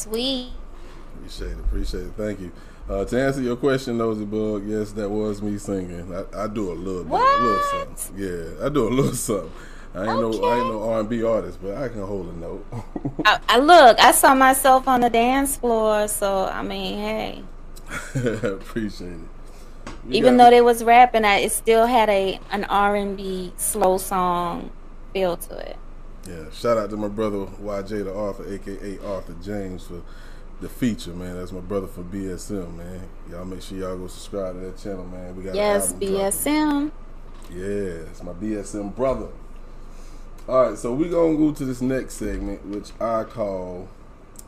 S6: Sweet.
S4: Appreciate it. Appreciate it. Thank you. Uh, to answer your question, Nosy Bug, yes, that was me singing. I, I do a little bit, a little something. Yeah, I do a little something. I ain't okay. no, I ain't no R and B artist, but I can hold a note.
S6: I, I, look, I saw myself on the dance floor, so I mean, hey.
S4: Appreciate it.
S6: You Even though they was rapping, I it still had a an R and B slow song feel to it.
S4: Yeah, shout out to my brother YJ the author, aka Arthur James, for the feature, man. That's my brother for BSM, man. Y'all make sure y'all go subscribe to that channel, man. We got
S6: yes, BSM.
S4: Yeah, it's my BSM brother. All right, so we're gonna go to this next segment, which I call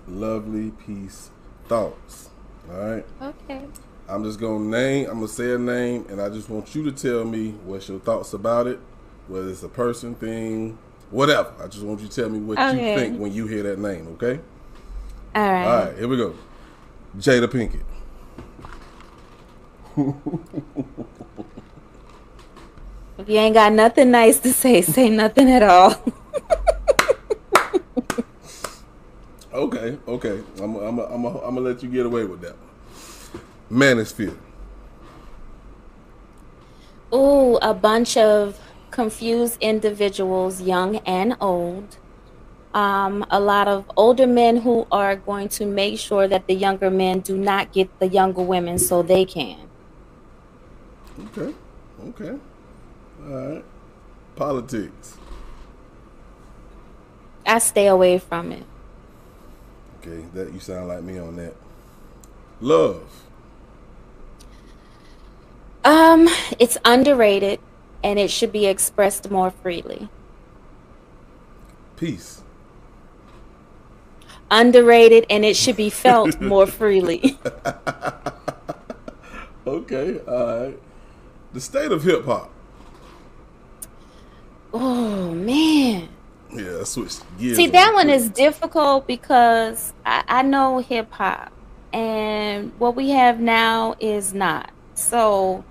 S4: "Lovely Peace Thoughts." All right.
S6: Okay.
S4: I'm just gonna name. I'm gonna say a name, and I just want you to tell me what's your thoughts about it, whether it's a person, thing, whatever. I just want you to tell me what okay. you think when you hear that name. Okay.
S6: All right.
S4: All right, here we go. Jada Pinkett.
S6: if you ain't got nothing nice to say, say nothing at all.
S4: okay, okay. I'm I'm I'm I'm gonna let you get away with that. one. Manosphere.
S6: Ooh, a bunch of confused individuals, young and old, um, a lot of older men who are going to make sure that the younger men do not get the younger women so they can.
S4: Okay. Okay. All right. Politics.
S6: I stay away from it.
S4: Okay, that you sound like me on that. Love.
S6: Um, it's underrated and it should be expressed more freely.
S4: Peace
S6: underrated and it should be felt more freely.
S4: okay, all right. The state of hip hop.
S6: Oh man.
S4: Yeah, I switched gears.
S6: See, that one is difficult because I, I know hip hop, and what we have now is not. So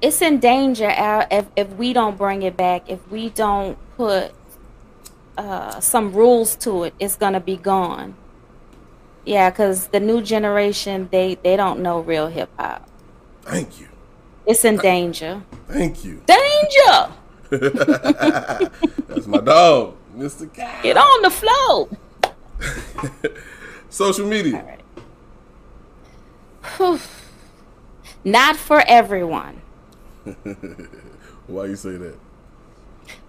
S6: it's in danger if, if we don't bring it back, if we don't put uh, some rules to it, it's gonna be gone. Yeah, because the new generation they they don't know real hip hop.
S4: Thank you.
S6: It's in danger.
S4: Thank you.
S6: Danger.
S4: That's my dog, Mr. Cat.
S6: Get on the flow.
S4: Social media.
S6: Not for everyone.
S4: Why you say that?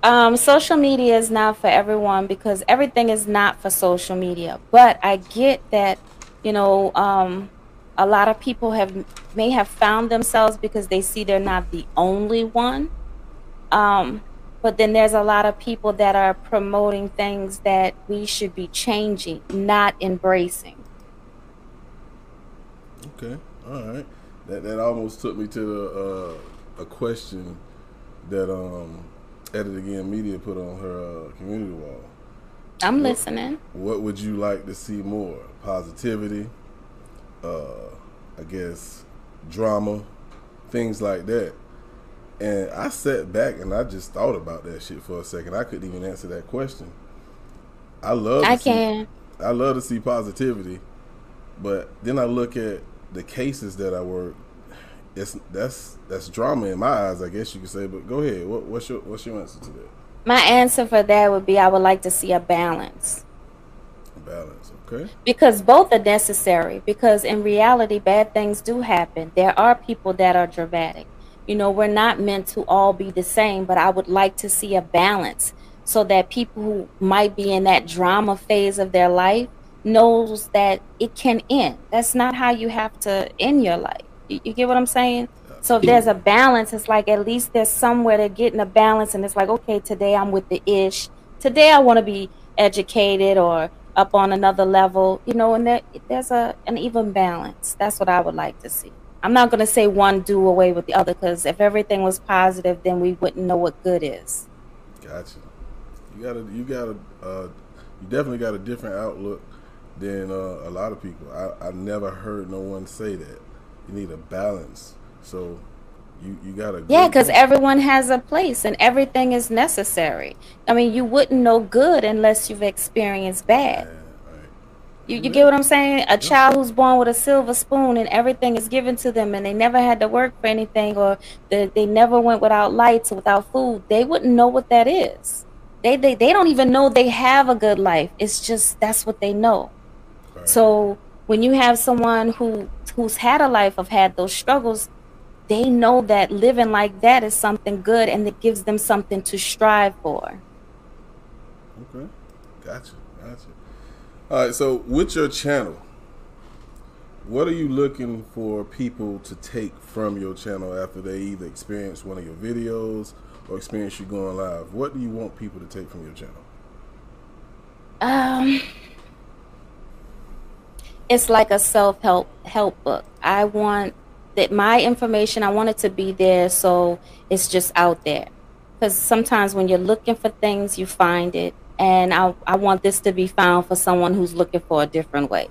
S6: Um, social media is not for everyone because everything is not for social media. But I get that, you know, um, a lot of people have may have found themselves because they see they're not the only one. Um, but then there's a lot of people that are promoting things that we should be changing, not embracing.
S4: Okay, all right. That that almost took me to the, uh, a question that um Edit Again Media put on her uh, community wall.
S6: I'm what, listening.
S4: What would you like to see more? Positivity, uh, I guess, drama, things like that. And I sat back and I just thought about that shit for a second. I couldn't even answer that question. I love.
S6: I can.
S4: See, I love to see positivity, but then I look at the cases that I work it's that's that's drama in my eyes, I guess you could say. But go ahead. What, what's your what's your answer to that?
S6: My answer for that would be I would like to see a balance.
S4: A balance, okay.
S6: Because both are necessary. Because in reality, bad things do happen. There are people that are dramatic. You know, we're not meant to all be the same. But I would like to see a balance so that people who might be in that drama phase of their life knows that it can end. That's not how you have to end your life. You, get what I'm saying? So if there's a balance, it's like at least there's somewhere they're getting a balance, and it's like, okay, today I'm with the ish. Today I want to be educated or up on another level, you know, and there, there's a an even balance. That's what I would like to see. I'm not going to say one do away with the other because if everything was positive, then we wouldn't know what good is.
S4: Gotcha. You got a, you got a, uh, you definitely got a different outlook than uh, a lot of people. I, I never heard no one say that you need a balance. So You you gotta.
S6: Yeah, because everyone has a place and everything is necessary. I mean, you wouldn't know good unless you've experienced bad. You, you get what I'm saying? A child who's born with a silver spoon and everything is given to them and they never had to work for anything or they, they never went without lights or without food, they wouldn't know what that is. They, they, they don't even know they have a good life. It's just that's what they know. Right. So when you have someone who who's had a life of had those struggles, they know that living like that is something good and it gives them something to strive for.
S4: Okay. Gotcha. Gotcha. All right, so with your channel, what are you looking for people to take from your channel after they either experience one of your videos or experience you going live? What do you want people to take from your channel?
S6: Um, it's like a self-help help book. I want that my information. I want it to be there, so it's just out there. Because sometimes when you're looking for things, you find it and I, I want this to be found for someone who's looking for a different way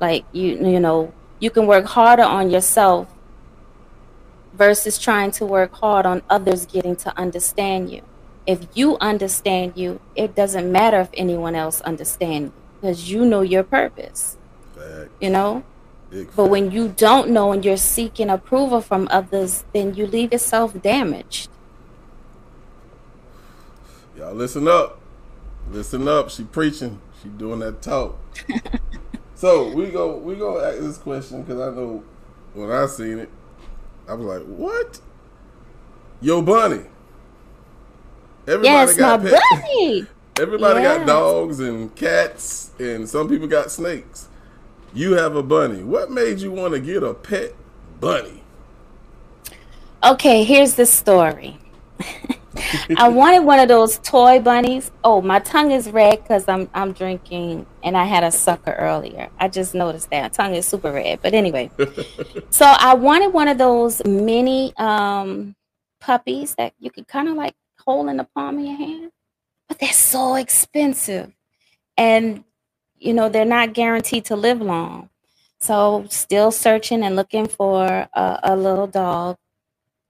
S6: like you you know you can work harder on yourself versus trying to work hard on others getting to understand you if you understand you it doesn't matter if anyone else understands you because you know your purpose Fact. you know Big but fact. when you don't know and you're seeking approval from others then you leave yourself damaged
S4: y'all listen up Listen up, she preaching. She doing that talk. so we go we go ask this question because I know when I seen it, I was like, "What? Yo, bunny."
S6: Everybody yes, got my pet- bunny.
S4: Everybody yes. got dogs and cats, and some people got snakes. You have a bunny. What made you want to get a pet bunny?
S6: Okay, here's the story. I wanted one of those toy bunnies. Oh, my tongue is red because I'm I'm drinking and I had a sucker earlier. I just noticed that My tongue is super red. But anyway, so I wanted one of those mini um, puppies that you could kind of like hold in the palm of your hand, but they're so expensive, and you know they're not guaranteed to live long. So still searching and looking for a, a little dog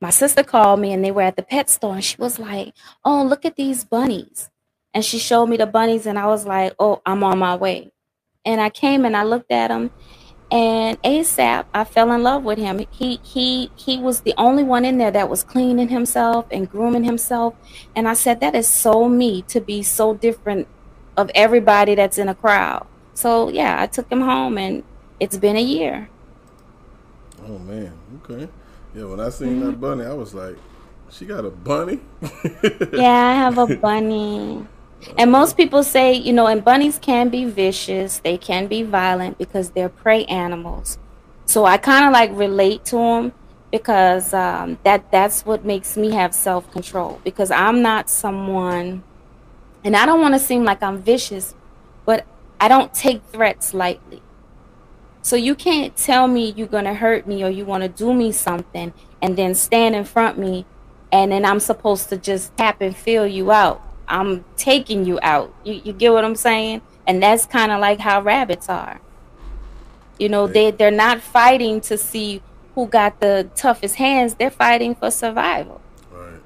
S6: my sister called me and they were at the pet store and she was like, Oh, look at these bunnies. And she showed me the bunnies and I was like, Oh, I'm on my way. And I came and I looked at them and ASAP I fell in love with him. He he he was the only one in there that was cleaning himself and grooming himself. And I said, That is so me to be so different of everybody that's in a crowd. So yeah, I took him home and it's been a year.
S4: Oh man, okay. Yeah, when I seen mm-hmm. that bunny, I was like, she got a bunny?
S6: yeah, I have a bunny. And most people say, you know, and bunnies can be vicious, they can be violent because they're prey animals. So I kind of like relate to them because um, that that's what makes me have self control because I'm not someone, and I don't want to seem like I'm vicious, but I don't take threats lightly. So you can't tell me you're going to hurt me or you want to do me something and then stand in front of me and then I'm supposed to just tap and feel you out. I'm taking you out. You, you get what I'm saying? And that's kind of like how rabbits are. You know, they, they're not fighting to see who got the toughest hands. They're fighting for survival. Right.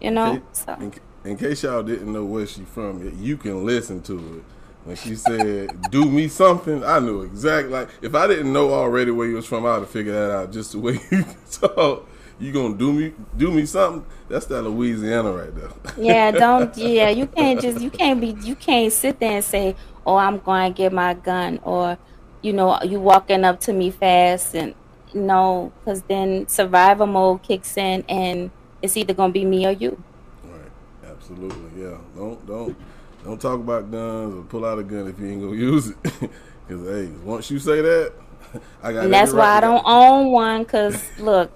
S6: You know?
S4: So. In case y'all didn't know where she from, you can listen to it when she said, "Do me something," I knew exactly. Like if I didn't know already where you was from, I'd have figured that out just the way you talk. You gonna do me do me something? That's that Louisiana right there.
S6: yeah, don't. Yeah, you can't just you can't be you can't sit there and say, "Oh, I'm going to get my gun," or you know, you walking up to me fast and no, because then survival mode kicks in and it's either gonna be me or you.
S4: Right. Absolutely. Yeah. Don't don't don't talk about guns or pull out a gun if you ain't gonna use it. Because hey, once you say that,
S6: I got. And that's why I don't own one. Cause look,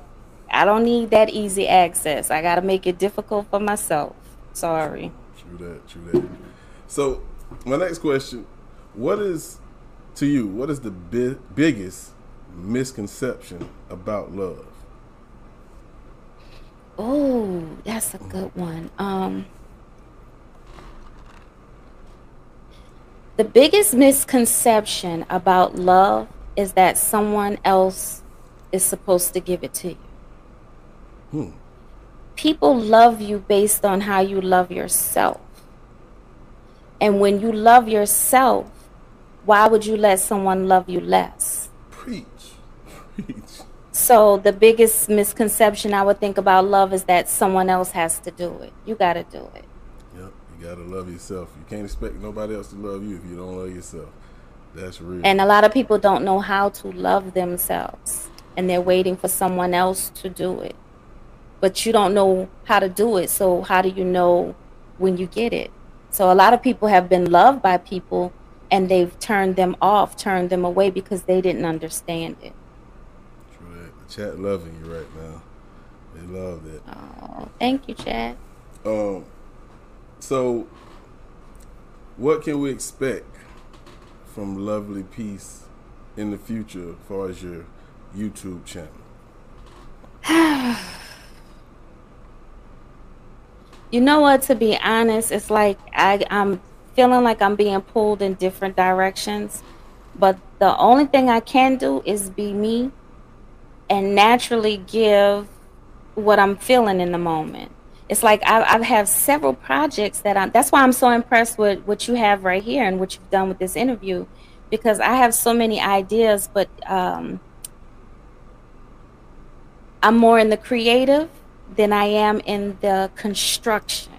S6: I don't need that easy access. I got to make it difficult for myself. Sorry.
S4: True that. True that. So, my next question: What is, to you, what is the bi- biggest misconception about love?
S6: Oh, that's a good one. Um. The biggest misconception about love is that someone else is supposed to give it to you. Hmm. People love you based on how you love yourself. And when you love yourself, why would you let someone love you less?
S4: Preach. Preach.
S6: So the biggest misconception I would think about love is that someone else has to do it. You got to do it.
S4: You got to love yourself. You can't expect nobody else to love you if you don't love yourself. That's real.
S6: And a lot of people don't know how to love themselves and they're waiting for someone else to do it. But you don't know how to do it. So how do you know when you get it? So a lot of people have been loved by people and they've turned them off, turned them away because they didn't understand it.
S4: True that. The chat loving you right now. They love it.
S6: Oh, thank you, chat.
S4: Um, so what can we expect from Lovely Peace in the future as far as your YouTube channel?
S6: you know what? To be honest, it's like I, I'm feeling like I'm being pulled in different directions. But the only thing I can do is be me and naturally give what I'm feeling in the moment. It's like I, I have several projects that I'm, that's why I'm so impressed with what you have right here and what you've done with this interview because I have so many ideas, but um, I'm more in the creative than I am in the construction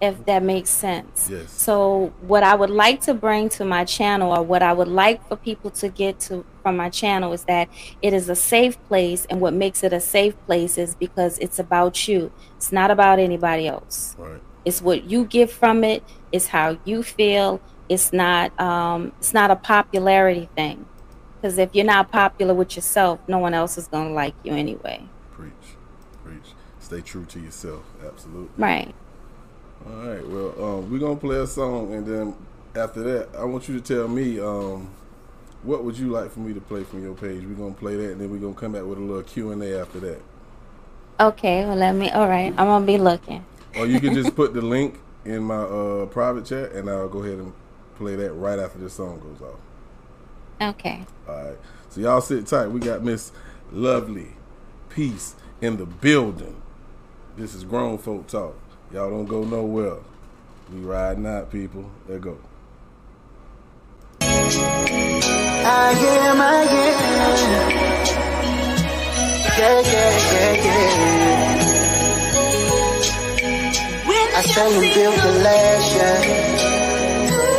S6: if that makes sense.
S4: Yes.
S6: So what I would like to bring to my channel or what I would like for people to get to from my channel is that it is a safe place and what makes it a safe place is because it's about you. It's not about anybody else.
S4: Right.
S6: It's what you get from it, it's how you feel. It's not um it's not a popularity thing. Because if you're not popular with yourself, no one else is gonna like you anyway.
S4: Preach. Preach. Stay true to yourself. Absolutely.
S6: Right.
S4: All right. Well, um, we're gonna play a song, and then after that, I want you to tell me um, what would you like for me to play from your page. We're gonna play that, and then we're gonna come back with a little Q and A after that.
S6: Okay. Well, let me. All right. I'm gonna be looking.
S4: Or you can just put the link in my uh, private chat, and I'll go ahead and play that right after this song goes off.
S6: Okay.
S4: All right. So y'all sit tight. We got Miss Lovely Peace in the building. This is grown folk talk. Y'all don't go nowhere. We riding out, people. There go.
S12: I am, I am. Yeah, yeah, yeah, yeah. I say I'm built to last, yeah.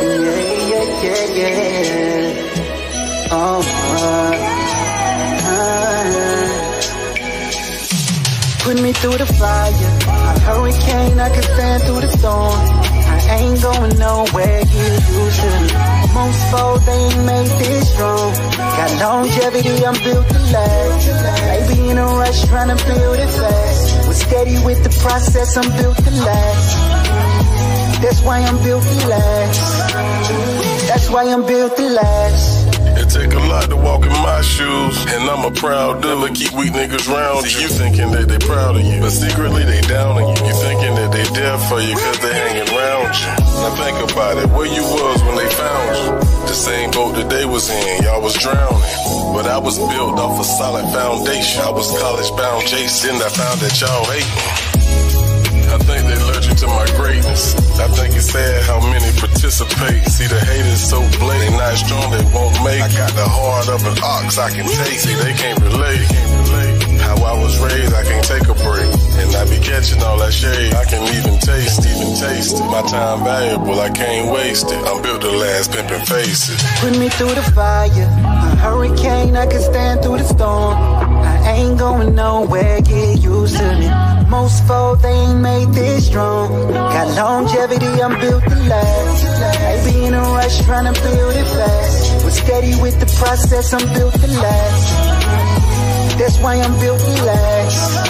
S12: Yeah, yeah, yeah, yeah. Oh, uh, uh. Put me through the fire a hurricane, I can stand through the storm. I ain't going nowhere, get used me. Most folks, they ain't made this strong. Got longevity, I'm built to last. Maybe in a rush, trying to build it fast. We're steady with the process, I'm built to last. That's why I'm built to last. That's why I'm built to last.
S2: It take a lot to walk in my shoes, and I'm a proud dealer. Keep weak niggas round you. You thinking that they proud of you, but secretly they down on you. You thinking that they there for you cause they hanging around you. Now think about it, where you was when they found you. The same boat that they was in, y'all was drowning. But I was built off a solid foundation. I was college bound Jason, I found that y'all hating. I think they allergic to my greatness. I think it's sad how many participate. See the haters so blatant, not strong, they won't make. I got the heart of an ox, I can taste. See, they can't relate. How I was raised, I can't take a break. And I be catching all that shade. I can even taste, even taste it. My time valuable, I can't waste it. I'm built to last pimping faces.
S12: Put me through the fire, a hurricane, I can stand through the storm. I ain't going nowhere, get used to me. Most folks, they ain't made this strong. Got longevity, I'm built to last. Ain't be in a rush trying to build it fast. We're steady with the process, I'm built to last. That's why I'm built to last.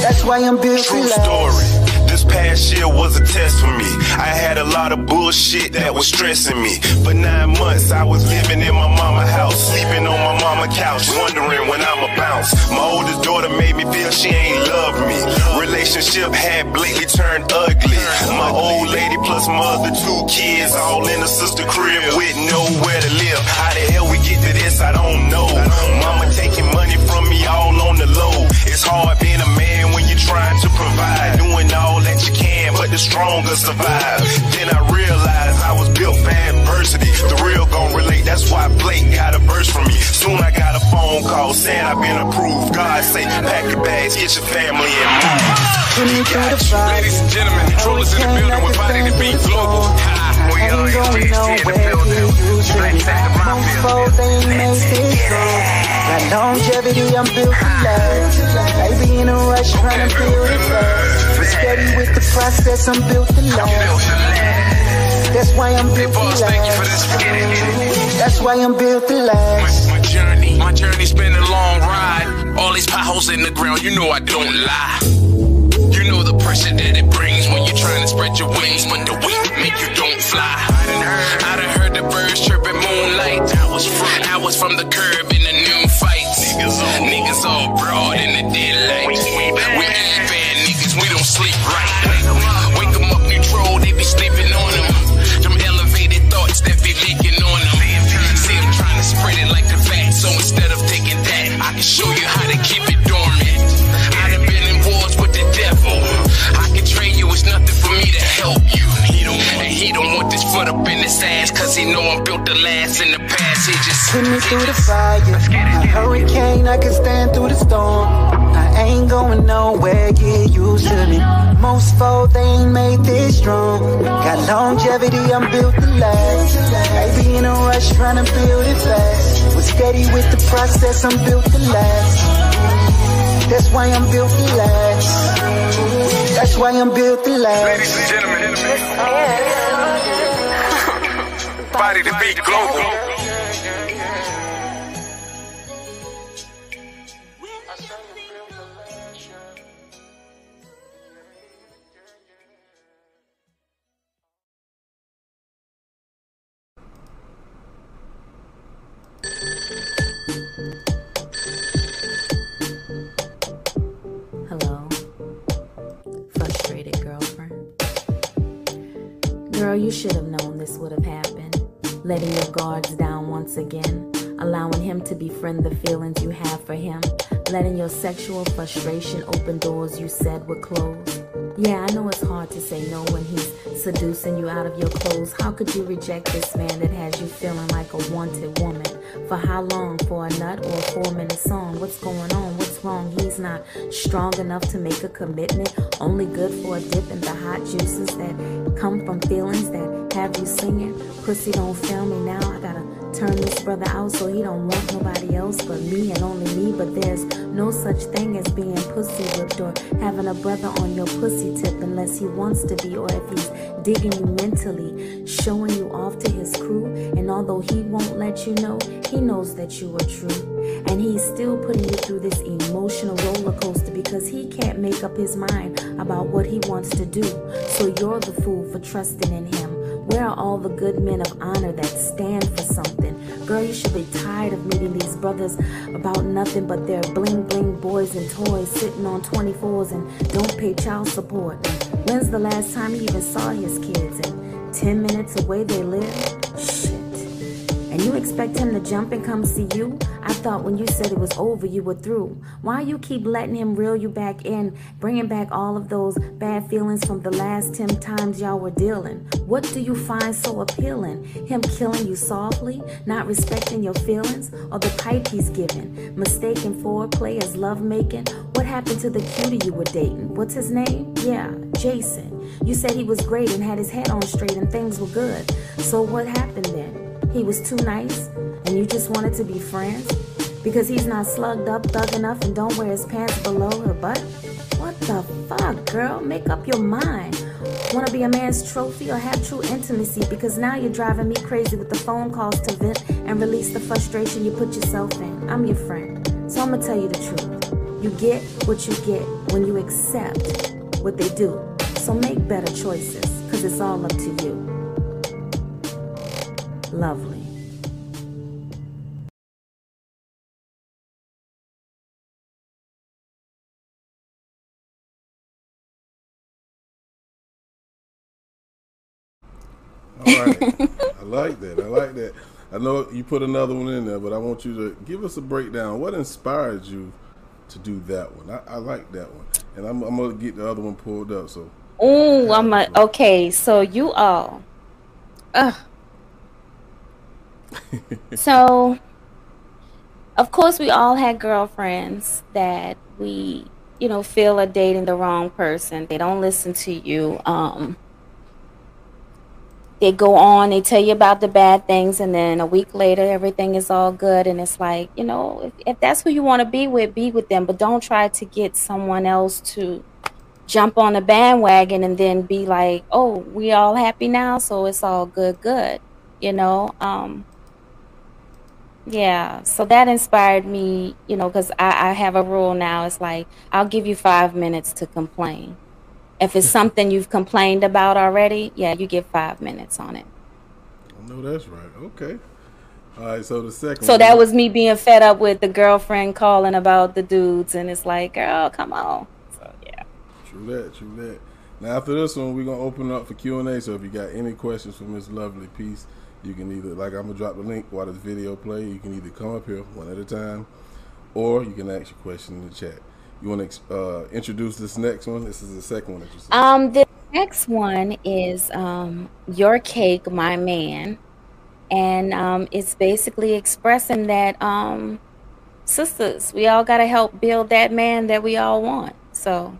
S12: That's why I'm built
S13: True
S12: to last.
S13: True story. Past year was a test for me. I had a lot of bullshit that was stressing me. For nine months, I was living in my mama house, sleeping on my mama couch, wondering when I'ma bounce. My oldest daughter made me feel she ain't love me. Relationship had blatantly turned ugly. My old lady plus my other two kids, all in a sister crib with nowhere to live. How the hell we get to this? I don't know. Mama taking money all on the low. It's hard being a man when you're trying to provide. Doing all that you can, but the stronger survive. Then I realized I was built for adversity. The real gon' relate, that's why Blake got a burst from me. Soon I got a phone call saying I've been approved. God say, pack your bags, get your family and move.
S12: Ladies and gentlemen, controllers in the building with body to beat global. Ain't going nowhere, you usually. Most folks ain't made this strong. Got longevity, I'm built to last. Baby in a rush, trying to build it fast. Steady with the process, I'm built to last. That's why I'm built to last. That's why I'm built to last.
S14: My journey, my journey's been a long ride. All these potholes in the ground, you know I don't lie. You know the pressure that it brings trying to spread your wings, but the weight make you don't fly. I done heard the birds chirping moonlight. I was from, I was from the curb in the noon fights. Niggas all broad in the daylight. We ain't bad niggas, we don't sleep right. Up, neutral, they be sleeping on them. Them elevated thoughts that be leaking on them. See, I'm trying to spread it like vat, so instead of taking that, I can show you help you. And he don't want this foot up in his ass, cause he know I'm built to last in the past. He just
S12: Put me through the fire. A hurricane, I can stand through the storm. I ain't going nowhere, get used to me. Most folks, they ain't made this strong. Got longevity, I'm built to last. Baby in a rush, trying to build it fast. Was steady with the process, I'm built to last. That's why I'm built to last. That's why I'm built to last.
S14: Ladies and gentlemen, body to beat global.
S1: Should have known this would have happened. Letting your guards down once again, allowing him to befriend the feelings you have for him, letting your sexual frustration open doors you said would close. Yeah, I know it's hard to say no when he's seducing you out of your clothes. How could you reject this man that has you feeling like a wanted woman? For how long? For a nut or a four minute song? What's going on? What's wrong? He's not strong enough to make a commitment. Only good for a dip in the hot juices that come from feelings that have you singing. Pussy don't fail me now. I gotta turn this brother out so he don't want nobody else but me and only me. But there's no such thing as being pussy whipped or having a brother on your pussy tip unless he wants to be or if he's digging you mentally, showing you off to his crew. And although he won't let you know, he knows that you are true. And he's still putting you through this emotional roller coaster because he can't make up his mind about what he wants to do. So you're the fool for trusting in him. Where are all the good men of honor that stand for something? Girl, you should be tired of meeting these brothers about nothing but their bling bling boys and toys sitting on 24s and don't pay child support. When's the last time he even saw his kids? And 10 minutes away they live? And you expect him to jump and come see you? I thought when you said it was over, you were through. Why you keep letting him reel you back in, bringing back all of those bad feelings from the last 10 times y'all were dealing? What do you find so appealing? Him killing you softly, not respecting your feelings, or the pipe he's giving? Mistaking foreplay as lovemaking? What happened to the cutie you were dating? What's his name? Yeah, Jason. You said he was great and had his head on straight and things were good. So what happened then? He was too nice and you just wanted to be friends? Because he's not slugged up, thug enough, and don't wear his pants below her butt? What the fuck, girl? Make up your mind. Want to be a man's trophy or have true intimacy? Because now you're driving me crazy with the phone calls to vent and release the frustration you put yourself in. I'm your friend, so I'm gonna tell you the truth. You get what you get when you accept what they do. So make better choices, because it's all up to you. Lovely.
S4: All right. I like that. I like that. I know you put another one in there, but I want you to give us a breakdown. What inspired you to do that one. I, I like that one, and I'm, I'm gonna get the other one pulled up. So.
S6: Oh, I'm a, okay. So you all, uh, so of course we all had girlfriends that we you know feel are dating the wrong person. They don't listen to you. Um they go on they tell you about the bad things and then a week later everything is all good. And it's like you know if, if that's who you want to be with be with them. But don't try to get someone else to jump on the bandwagon and then be like oh we all happy now so it's all good good you know? Um yeah, so that inspired me, you know, because I, I have a rule now. It's like, I'll give you five minutes to complain. If it's something you've complained about already, yeah, you get five minutes on it.
S4: I know that's right. Okay. All right, so the second
S6: So that was me being fed up with the girlfriend calling about the dudes, and it's like, girl, come on. So, yeah.
S4: True that, true that. Now, after this one, we're going to open up for Q&A, so if you got any questions for Miss Lovely, Peace, you can either, like I'm gonna drop the link while this video play. You can either come up here one at a time, or you can ask your question in the chat. You want to uh, introduce this next one? This is the second one that you said.
S6: Um, the next one is um, "Your Cake, My Man," and um, it's basically expressing that um, sisters, we all gotta help build that man that we all want. So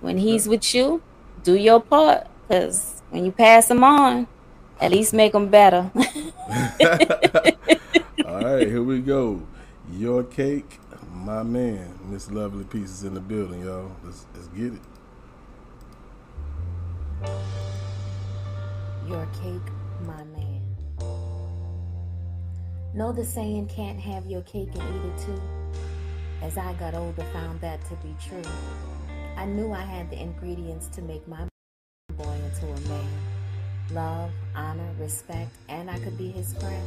S6: when he's with you, do your part, because when you pass him on at least make them better.
S4: All right, here we go. Your cake, my man. Miss Lovely Peace's in the building, y'all. Let's, let's get it.
S1: Your cake, my man. Know the saying can't have your cake and eat it too? As I got older, found that to be true. I knew I had the ingredients to make my boy into a man love, honor, respect, and I could be his friend.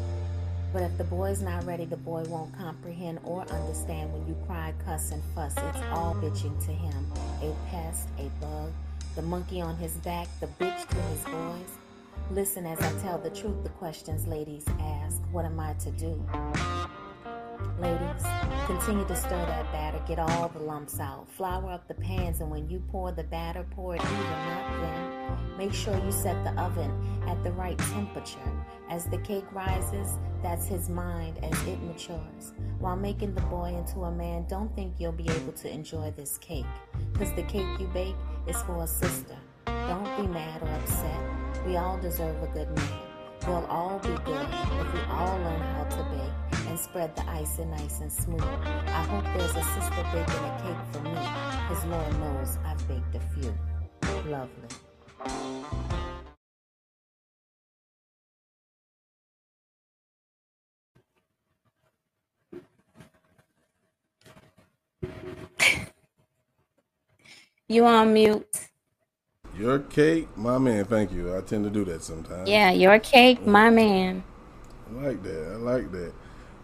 S1: But if the boy's not ready, the boy won't comprehend or understand when you cry, cuss, and fuss. It's all bitching to him. A pest, a bug, the monkey on his back, the bitch to his boys. Listen as I tell the truth, the questions ladies ask. What am I to do? Ladies, continue to stir that batter, get all the lumps out. Flour up the pans, and when you pour the batter, pour it even up. Then make sure you set the oven at the right temperature. As the cake rises, that's his mind as it matures. While making the boy into a man, don't think you'll be able to enjoy this cake. Because the cake you bake is for a sister. Don't be mad or upset. We all deserve a good man. We'll all be good if we all learn how to bake and spread the icing nice and smooth. I hope there's a sister baking a cake for me, because Lord knows I've baked a few. Lovely.
S6: You on mute.
S4: Your cake, my man. Thank you. I tend to do that sometimes.
S6: Yeah, your cake, my man.
S4: I like that. I like that.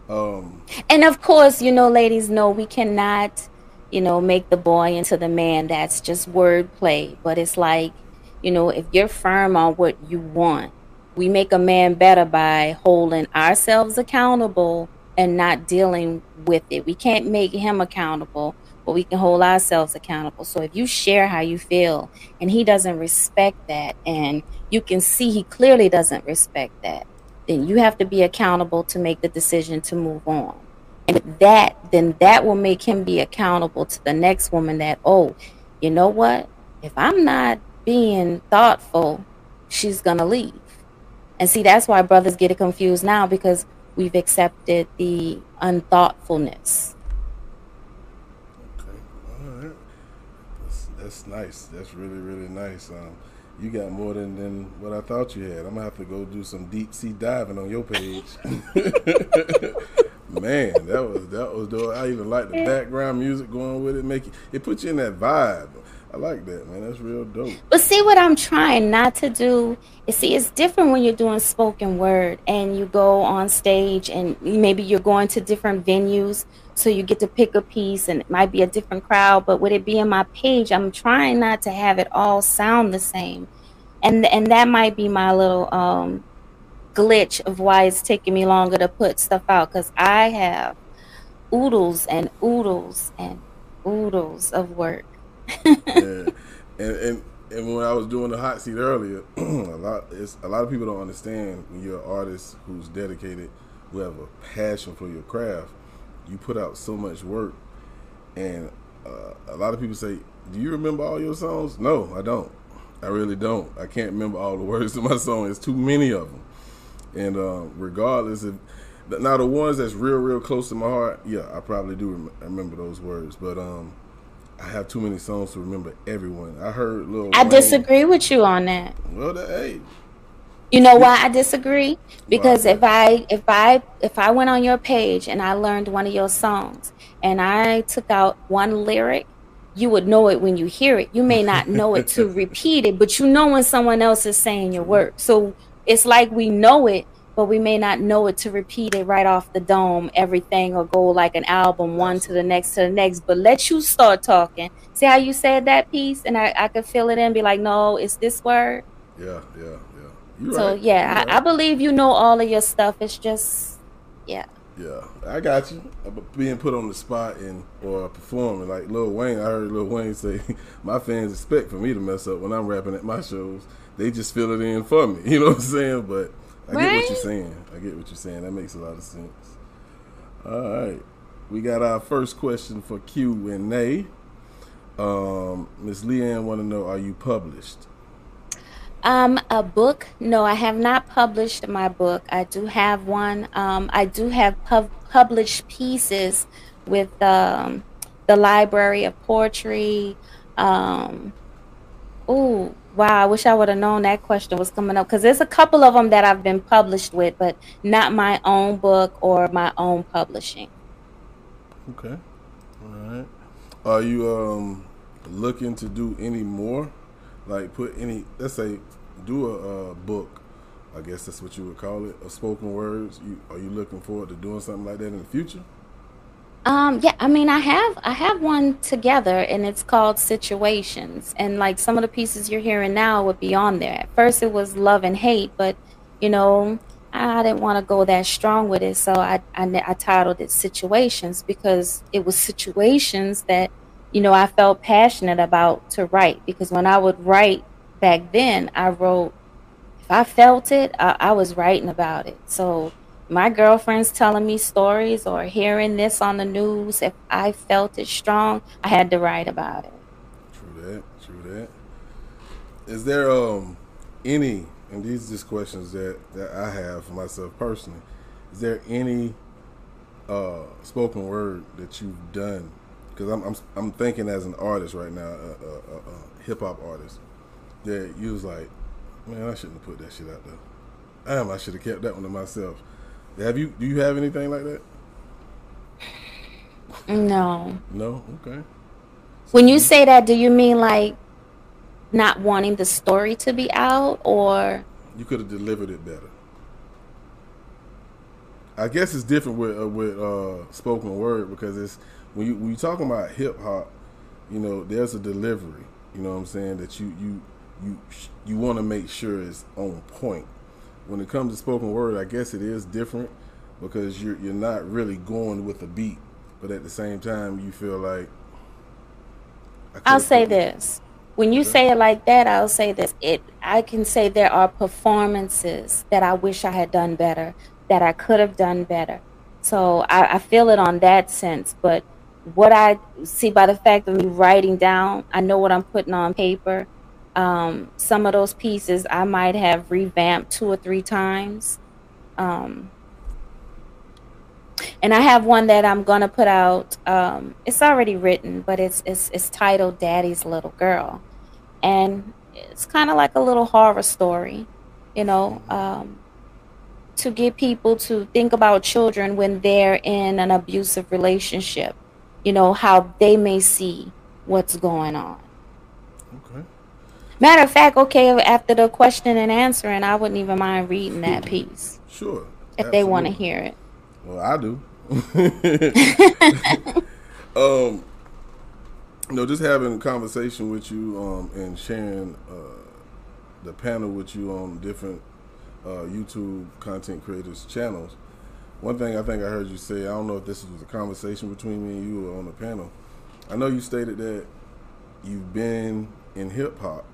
S4: Um,
S6: and of course, you know, ladies no, we cannot, you know, make the boy into the man. That's just wordplay. But it's like, you know, if you're firm on what you want, we make a man better by holding ourselves accountable and not dealing with it. We can't make him accountable but we can hold ourselves accountable. So if you share how you feel and he doesn't respect that, and you can see he clearly doesn't respect that, then you have to be accountable to make the decision to move on. And that, then that will make him be accountable to the next woman that, oh, you know what? If I'm not being thoughtful, she's to leave. And see, that's why brothers get it confused now because we've accepted the unthoughtfulness Okay. All right.
S4: That's that's nice. That's really really nice. Um, you got more than, than what I thought you had. I'm gonna have to go do some deep sea diving on your page. Man, that was that was dope. I even like the background music going with it. Make it it puts you in that vibe. I like that, man. That's real dope.
S6: But see what I'm trying not to do is see it's different when you're doing spoken word and you go on stage and maybe you're going to different venues so you get to pick a piece and it might be a different crowd, but with it being my page, I'm trying not to have it all sound the same. And and that might be my little um glitch of why it's taking me longer to put stuff out cuz I have oodles and oodles and oodles of work.
S4: yeah. And, and and when I was doing the hot seat earlier, a lot it's a lot of people don't understand when you're an artist who's dedicated, who have a passion for your craft. You put out so much work, and uh, a lot of people say, "Do you remember all your songs?" No, I don't. I really don't. I can't remember all the words to my song. It's too many of them. And uh, regardless of now the ones that's real, real close to my heart, yeah, I probably do rem- remember those words. But um, I have too many songs to remember everyone. I heard little.
S6: I Wayne. disagree with you on that.
S4: Well, the, hey.
S6: You know why I disagree? Because if I if I if I went on your page and I learned one of your songs and I took out one lyric you would know it when you hear it. You may not know it to repeat it, but you know when someone else is saying your work. So it's like we know it, but we may not know it to repeat it right off the dome, everything, or go like an album one to the next to the next. But let you start talking. See how you said that piece, and I, I could fill it in, be like, no, it's this word.
S4: Yeah, yeah, yeah.
S6: You're so right. yeah, I, right. I believe you know all of your stuff. It's just, yeah.
S4: Yeah, I got you. Being put on the spot and or performing like Lil Wayne. I heard Lil Wayne say, "My fans expect for me to mess up when I'm rapping at my shows. They just fill it in for me." You know what I'm saying? But I right? get what you're saying. I get what you're saying. That makes a lot of sense. All right, we got our first question for Q and Nay. Um, Miss Leanne want to know: Are you published?
S6: Um, a book? No, I have not published my book. I do have one. Um, I do have pub- published pieces with um, the Library of Poetry. Um, oh, wow! I wish I would have known that question was coming up because there's a couple of them that I've been published with, but not my own book or my own publishing.
S4: Okay, all right. Are you um looking to do any more? like put any let's say do a, book i guess that's what you would call it a spoken words. You are you looking forward to doing something like that in the future?
S6: Um yeah i mean i have i have one together and it's called situations. And like some of the pieces you're hearing now would be on there. At first it was love and hate but you know i didn't want to go that strong with it so I, I i titled it situations because it was situations that you know, I felt passionate about to write. Because when I would write back then, I wrote, if I felt it, I, I was writing about it. So my girlfriends telling me stories or hearing this on the news, if I felt it strong, I had to write about it.
S4: True that. True that. Is there um any, and these just questions that, that I have for myself personally, is there any uh, spoken word that you've done because I'm, I'm I'm thinking as an artist right now, a, a, a, a hip hop artist, that you was like, man, I shouldn't have put that shit out there. Damn, I should have kept that one to myself. Have you? Do you have anything like that?
S6: No.
S4: No. Okay.
S6: When you say that, do you mean like not wanting the story to be out, or
S4: you could have delivered it better? I guess it's different with uh, with uh, spoken word because it's when you when you talking about hip hop, you know, there's a delivery. You know what I'm saying that you you you you want to make sure it's on point. When it comes to spoken word, I guess it is different because you're you're not really going with a beat, but at the same time you feel like.
S6: I'll say this. When you okay. say it like that, I'll say this. It I can say there are performances that I wish I had done better, that I could have done better. So I, I feel it on that sense, but what I see by the fact of me writing down, I know what I'm putting on paper. Um, some of those pieces I might have revamped two or three times. Um, and I have one that I'm gonna put out. Um, it's already written, but it's it's it's titled "Daddy's Little Girl," and it's kind of like a little horror story, you know, um, to get people to think about children when they're in an abusive relationship you know, how they may see what's going on. Matter of fact, okay, after the question and answering, I wouldn't even mind reading that piece.
S4: Sure.
S6: If absolutely. they want to hear it.
S4: Well, I do. um, you know, just having a conversation with you um, and sharing uh, the panel with you on different uh, YouTube content creators channels one thing I think I heard you say. I don't know if this was a conversation between me and you or on the panel. I know you stated that you've been in hip hop,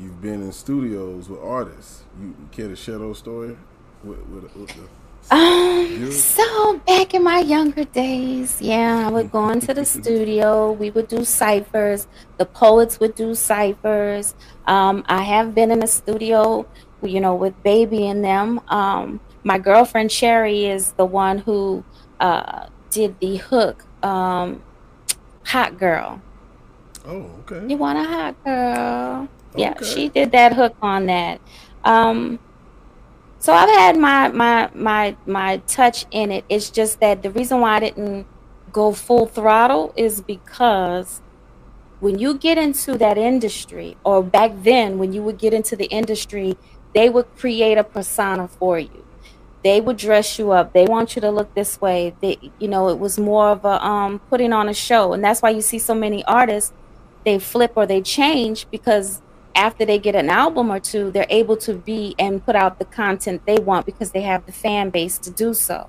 S4: you've been in studios with artists. You, care to share those stories with, with, with the
S6: um, so back in my younger days, yeah, I would go into the studio. We would do ciphers. The poets would do ciphers. Um, I have been in a studio, you know, with Baby and them. Um, my girlfriend Cherry is the one who uh, did the hook, um, "Hot Girl."
S4: Oh, okay.
S6: You want a hot girl? Okay. Yeah, she did that hook on that. Um, so I've had my my my my touch in it. It's just that the reason why I didn't go full throttle is because when you get into that industry, or back then when you would get into the industry, they would create a persona for you. They would dress you up. They want you to look this way. They, you know, it was more of a um, putting on a show, and that's why you see so many artists. They flip or they change because after they get an album or two, they're able to be and put out the content they want because they have the fan base to do so.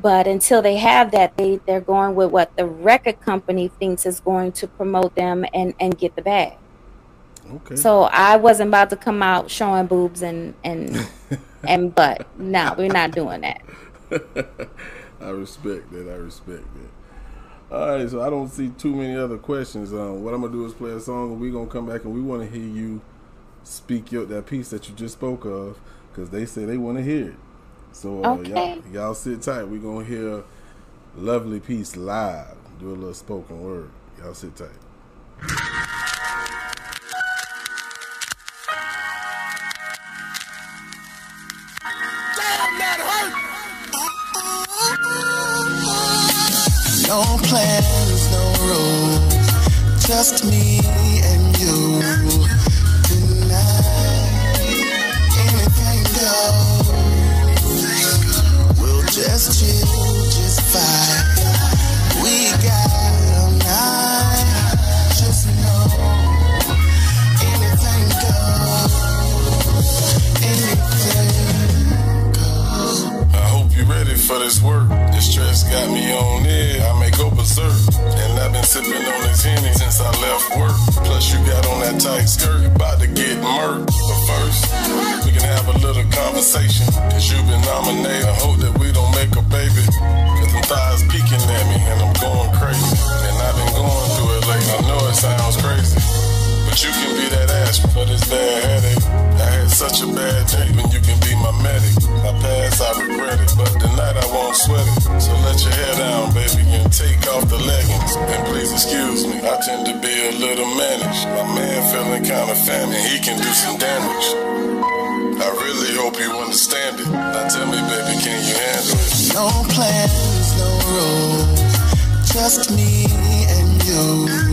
S6: But until they have that, they, they're going with what the record company thinks is going to promote them and, and get the bag. Okay. So I wasn't about to come out showing boobs and and and butt. No, we're not doing that.
S4: I respect that. I respect that. All right, so I don't see too many other questions. Um, what I'm gonna do is play a song, and we're gonna come back and we want to hear you speak your that piece that you just spoke of, because they say they want to hear it. So uh, okay. y'all, y'all sit tight. We're gonna hear Lovely Peace live. Do a little spoken word. Y'all sit tight.
S15: Just me and you. Tonight, anything goes. We'll just chill just fine. We got all night, just know anything goes.
S2: Anything goes. I hope you're ready for this work. This stress got me on edge. I may go berserk. Sipping on this Henny since I left work. Plus, you got on that tight skirt. About to get murked. But first, we can have a little conversation. Cause you've been nominated. Hope that we don't make a baby. Cause them thighs peeking at me and I'm going crazy. And I've been going through it lately. I know it sounds crazy. You can be that ass for this bad headache. I had such a bad day when you can be my medic. My past, I regret it, but tonight I won't sweat it. So let your hair down, baby, and take off the leggings. And please excuse me, I tend to be a little managed. My man feeling kinda famine, he can do some damage. I really hope you understand it. Now tell me, baby, can you handle it?
S15: No plans, no rules, just me and you.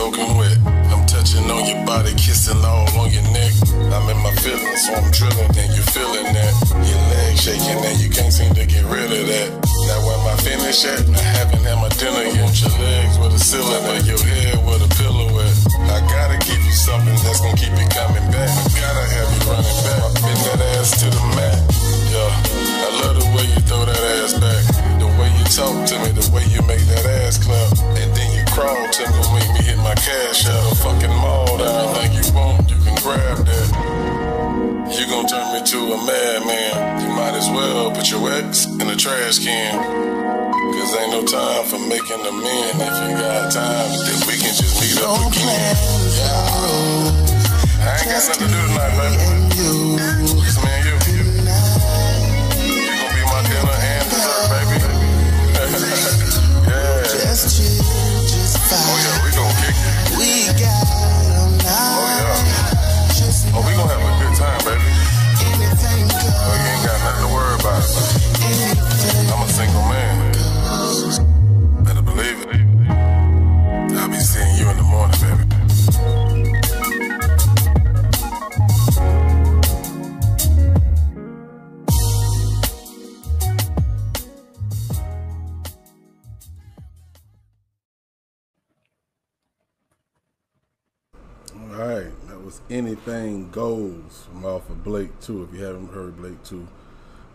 S2: Soaking wet. I'm touching on your body, kissing all on your neck. I'm in my feelings, so I'm drilling, and you're feeling that. Your legs shaking, and you can't seem to get rid of that. Now where my finish at? I haven't had my dinner yet. Your legs with a ceiling, and your head with a pillow at. I gotta give you something that's gonna keep you coming back. I gotta have you running back. Bend that ass to the mat. Yeah, I love the way you throw that ass back. The way you talk to me, the way you make that ass clap. And then you crawl to me, make me hit my cash out fucking. Everything you want, you can grab that. You gon' turn me to a madman. You might as well put your ex in the trash can. Cause ain't no time for making amends. If you got time, then we can just meet up again. Yeah. I ain't got nothing to do tonight, baby. Me and you. You, you gon' be my dinner and dessert, baby. yeah.
S15: Just chill, just fine.
S2: Oh yeah, we gon' kick it.
S15: We got all night.
S2: Oh yeah. Oh, we gon' have a good time, baby.
S15: Anything goes.
S2: Oh, you ain't got nothing to worry about. I'm a single man. Better believe it. I'll be seeing you in the morning, baby.
S4: Anything Goes from off of Blake 2. If you haven't heard Blake 2,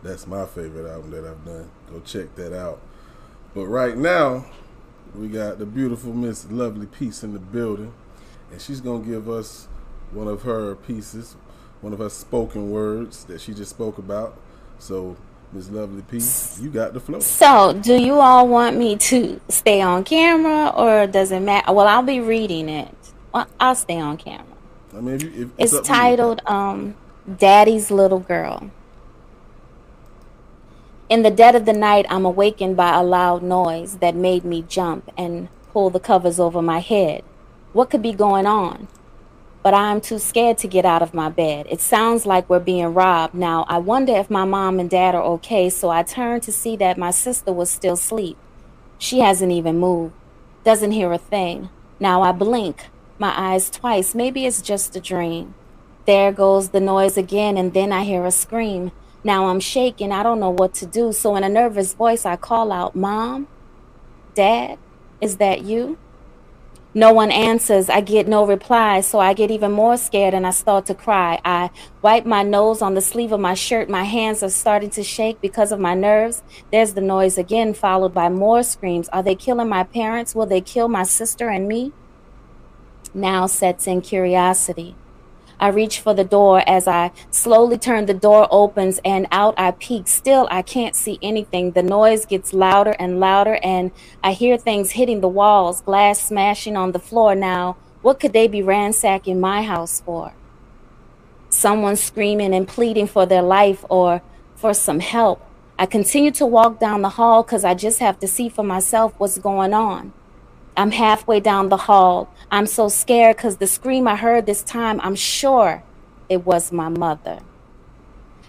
S4: that's my favorite album that I've done. Go check that out. But right now, we got the beautiful Miss Lovely Peace in the building. And she's going to give us one of her pieces, one of her spoken words that she just spoke about. So, Miss Lovely Peace, you got the flow.
S6: So, do you all want me to stay on camera or does it matter? Well, I'll be reading it. I'll stay on camera.
S4: I mean, if you, if
S6: it's, it's titled um, Daddy's Little Girl. In the dead of the night, I'm awakened by a loud noise that made me jump and pull the covers over my head. What could be going on? But I'm too scared to get out of my bed. It sounds like we're being robbed. Now, I wonder if my mom and dad are okay, so I turn to see that my sister was still asleep. She hasn't even moved, doesn't hear a thing. Now I blink my eyes twice. Maybe it's just a dream. There goes the noise again, and then I hear a scream. Now I'm shaking. I don't know what to do. So, in a nervous voice, I call out, Mom? Dad? Is that you? No one answers. I get no reply, so I get even more scared and I start to cry. I wipe my nose on the sleeve of my shirt. My hands are starting to shake because of my nerves. There's the noise again, followed by more screams. Are they killing my parents? Will they kill my sister and me? Now sets in curiosity. I reach for the door as I slowly turn the door opens and out I peek. Still, I can't see anything. The noise gets louder and louder, and I hear things hitting the walls, glass smashing on the floor. Now, what could they be ransacking my house for? Someone screaming and pleading for their life or for some help. I continue to walk down the hall because I just have to see for myself what's going on. I'm halfway down the hall. I'm so scared because the scream I heard this time, I'm sure it was my mother.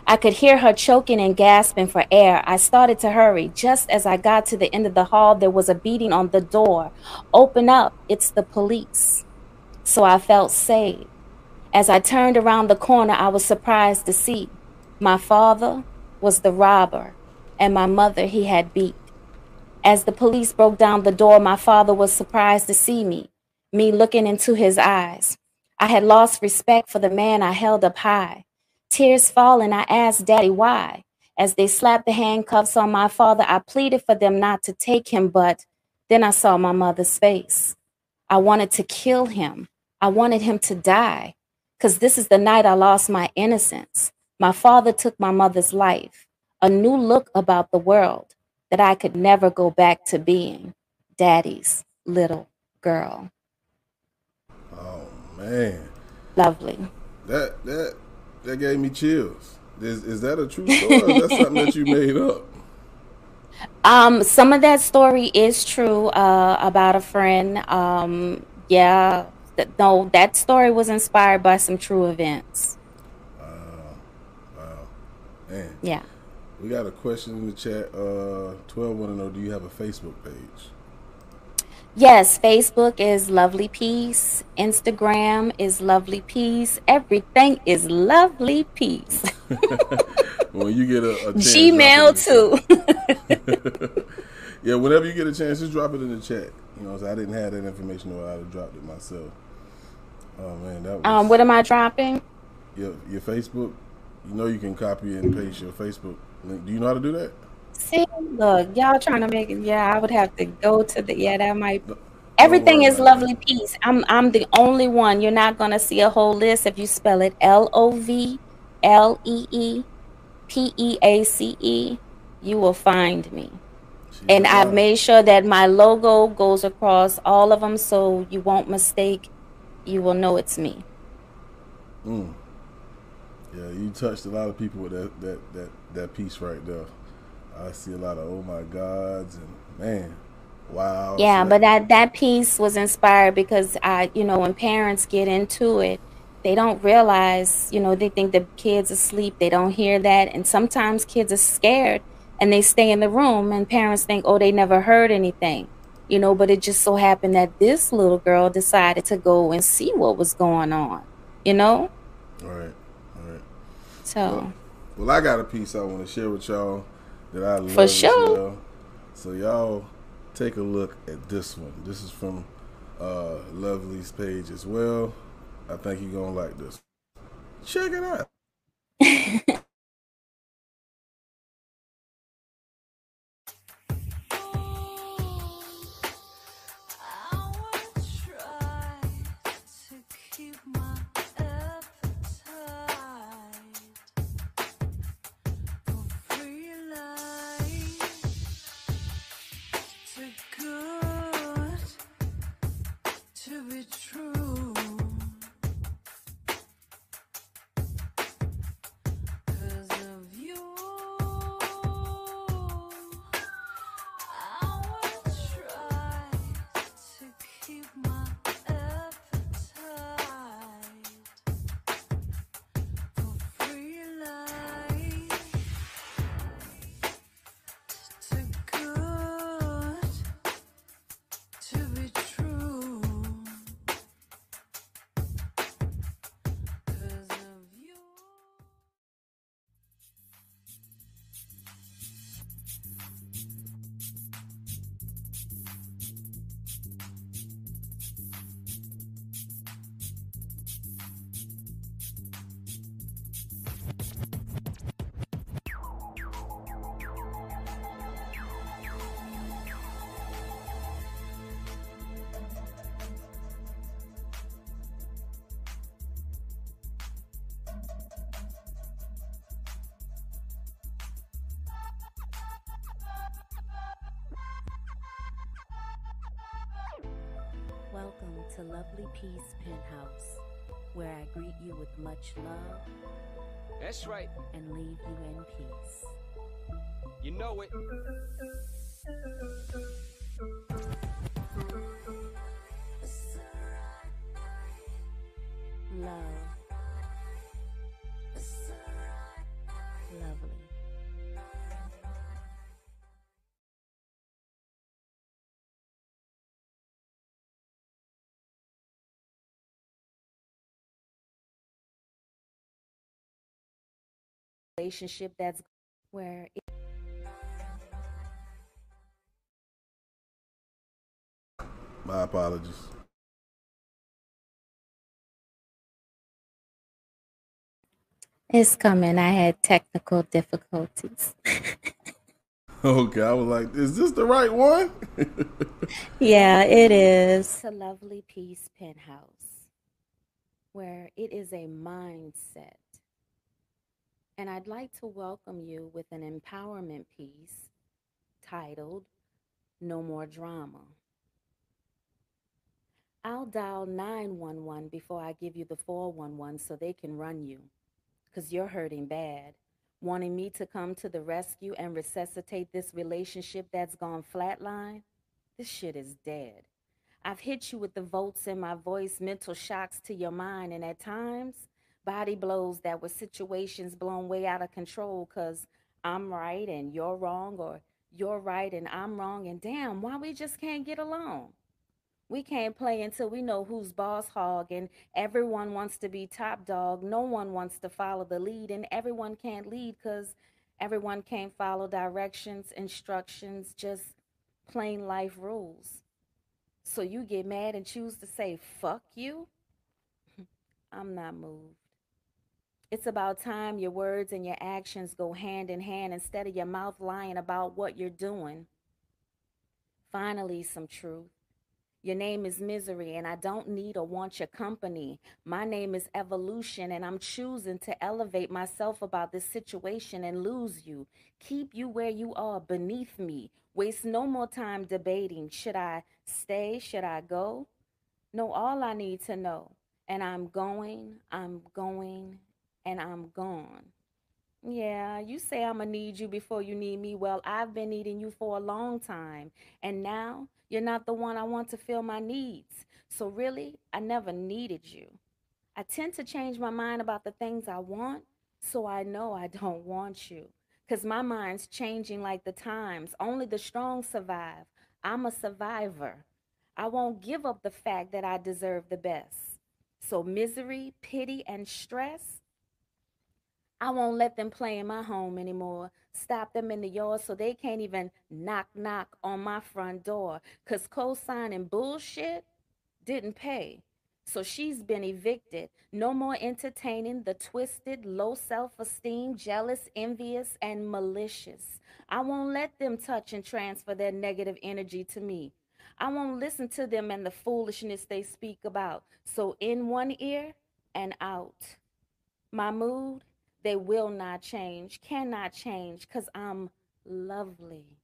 S6: I could hear her choking and gasping for air. I started to hurry. Just as I got to the end of the hall, there was a beating on the door. Open up, it's the police. So I felt safe. As I turned around the corner, I was surprised to see my father was the robber and my mother he had beat. As the police broke down the door, my father was surprised to see me, me looking into his eyes. I had lost respect for the man I held up high. Tears falling, I asked Daddy why. As they slapped the handcuffs on my father, I pleaded for them not to take him, but then I saw my mother's face. I wanted to kill him. I wanted him to die, because this is the night I lost my innocence. My father took my mother's life, a new look about the world that I could never go back to being daddy's little girl.
S4: Oh man.
S6: Lovely.
S4: That that that gave me chills. Is is that a true story or is that something that you made up?
S6: Um, some of that story is true uh, about a friend. Um, yeah, th- no, that story was inspired by some true events.
S4: Wow, wow, man.
S6: Yeah.
S4: We got a question in the chat. Uh, 12 want to know do you have a Facebook page?
S6: Yes, Facebook is Lovely Peace. Instagram is Lovely Peace. Everything is Lovely Peace.
S4: when you get a, a
S6: Gmail
S4: too. yeah, whenever you get a chance, just drop it in the chat. You know, so I didn't have that information, or I'd have dropped it myself. Oh man, that was.
S6: Um, what am I dropping?
S4: Your your Facebook. You know, you can copy and paste your Facebook do you know how to do that?
S6: See, look, y'all trying to make it. Yeah, I would have to go to the. Yeah, that might. Everything is lovely peace. I'm I'm the only one. You're not gonna see a whole list if you spell it L O V L E E P E A C E. You will find me. and I've made sure that my logo goes across all of them, so you won't mistake. You will know it's me.
S4: Mm. Yeah, you touched a lot of people with that that that that piece right there. I see a lot of oh my gods and man, wow.
S6: Yeah, but that that piece was inspired because I, you know, when parents get into it, they don't realize, you know, they think the kids asleep, they don't hear that, and sometimes kids are scared and they stay in the room, and parents think, oh, they never heard anything, you know. But it just so happened that this little girl decided to go and see what was going on, you know.
S4: All right.
S6: So.
S4: Well, I got a piece I want to share with y'all that I love.
S6: For sure. Well.
S4: So y'all take a look at this one. This is from uh, Lovely's page as well.
S16: I think you're gonna like this. Check it out. うん。
S6: Welcome to Lovely Peace Penthouse, where I greet you with much love.
S17: That's right.
S6: And leave you in peace.
S17: You know it.
S6: Relationship that's where it
S16: My apologies.
S4: It's coming. I had technical difficulties.
S16: okay, I was like, is this the right one?
S4: yeah, it is.
S6: It's a Lovely Peace Penthouse where it is a mindset and I'd like to welcome you with an empowerment piece titled No More Drama. I'll dial 911 before I give you the 411 so they can run you, because you're hurting bad, wanting me to come to the rescue and resuscitate this relationship that's gone flatline. This shit is dead. I've hit you with the volts in my voice, mental shocks to your mind, and at times, body blows that were situations blown way out of control because I'm right and you're wrong, or you're right and I'm wrong, and damn, why we just can't get along? We can't play until we know who's boss hog, and everyone wants to be top dog. No one wants to follow the lead, and everyone can't lead because everyone can't follow directions, instructions, just plain life rules. So you get mad and choose to say, fuck you? I'm not moved. It's about time your words and your actions go hand in hand instead of your mouth lying about what you're doing. Finally, some truth. Your name is misery, and I don't need or want your company. My name is evolution, and I'm choosing to elevate myself about this situation and lose you. Keep you where you are beneath me. Waste no more time debating. Should I stay? Should I go? Know all I need to know. And I'm going, I'm going, and I'm gone. Yeah, you say I'm gonna need you before you need me. Well, I've been needing you for a long time, and now you're not the one I want to fill my needs. So, really, I never needed you. I tend to change my mind about the things I want, so I know I don't want you. Because my mind's changing like the times. Only the strong survive. I'm a survivor. I won't give up the fact that I deserve the best. So, misery, pity, and stress I won't let them play in my home anymore. Stop them in the yard so they can't even knock knock on my front door. Cause co-signing bullshit didn't pay. So she's been evicted. No more entertaining the twisted, low self esteem, jealous, envious, and malicious. I won't let them touch and transfer their negative energy to me. I won't listen to them and the foolishness they speak about. So in one ear and out. My mood, they will not change, cannot change, because I'm lovely.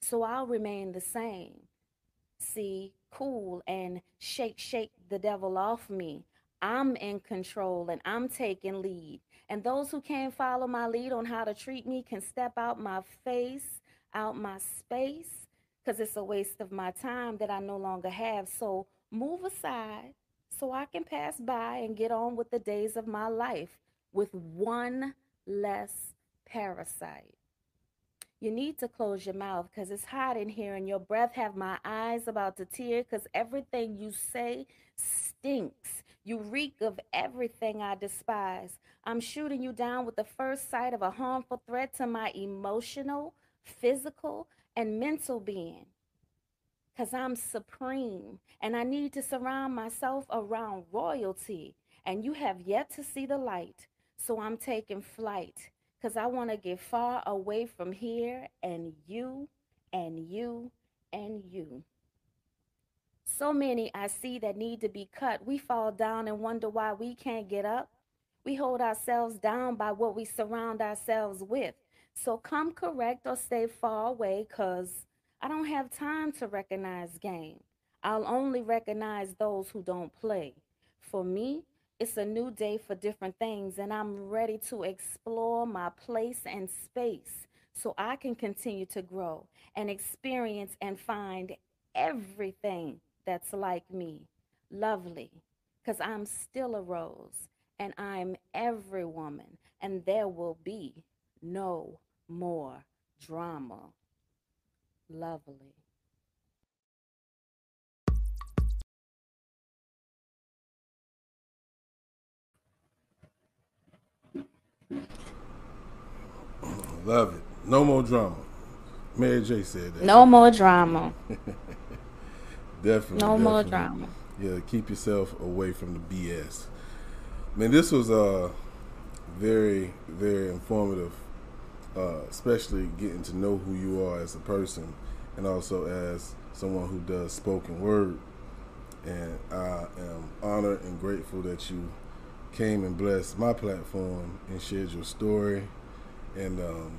S6: So I'll remain the same. See, cool and shake, shake the devil off me. I'm in control and I'm taking lead. And those who can't follow my lead on how to treat me can step out my face, out my space, because it's a waste of my time that I no longer have. So move aside so I can pass by and get on with the days of my life with one less parasite. You need to close your mouth because it's hot in here and your breath have my eyes about to tear because everything you say stinks. You reek of everything I despise. I'm shooting you down with the first sight of a harmful threat to my emotional, physical, and mental being. Because I'm supreme and I need to surround myself around royalty. And you have yet to see the light. So I'm taking flight because I want to get far away from here and you and you and you. So many I see that need to be cut. We fall down and wonder why we can't get up. We hold ourselves down by what we surround ourselves with. So come correct or stay far away because I don't have time to recognize game. I'll only recognize those who don't play. For me, it's a new day for different things, and I'm ready to explore my place and space so I can continue to grow and experience and find everything that's like me. Lovely, because I'm still a rose and I'm every woman, and there will be no more drama. Lovely.
S4: Love it. No more drama. Mary J said that.
S6: No more drama.
S4: definitely.
S6: No
S4: definitely.
S6: more drama.
S4: Yeah, keep yourself away from the BS. Man, this was uh very, very informative, uh, especially getting to know who you are as a person and also as someone who does spoken word. And I am honored and grateful that you came and blessed my platform and shared your story and um,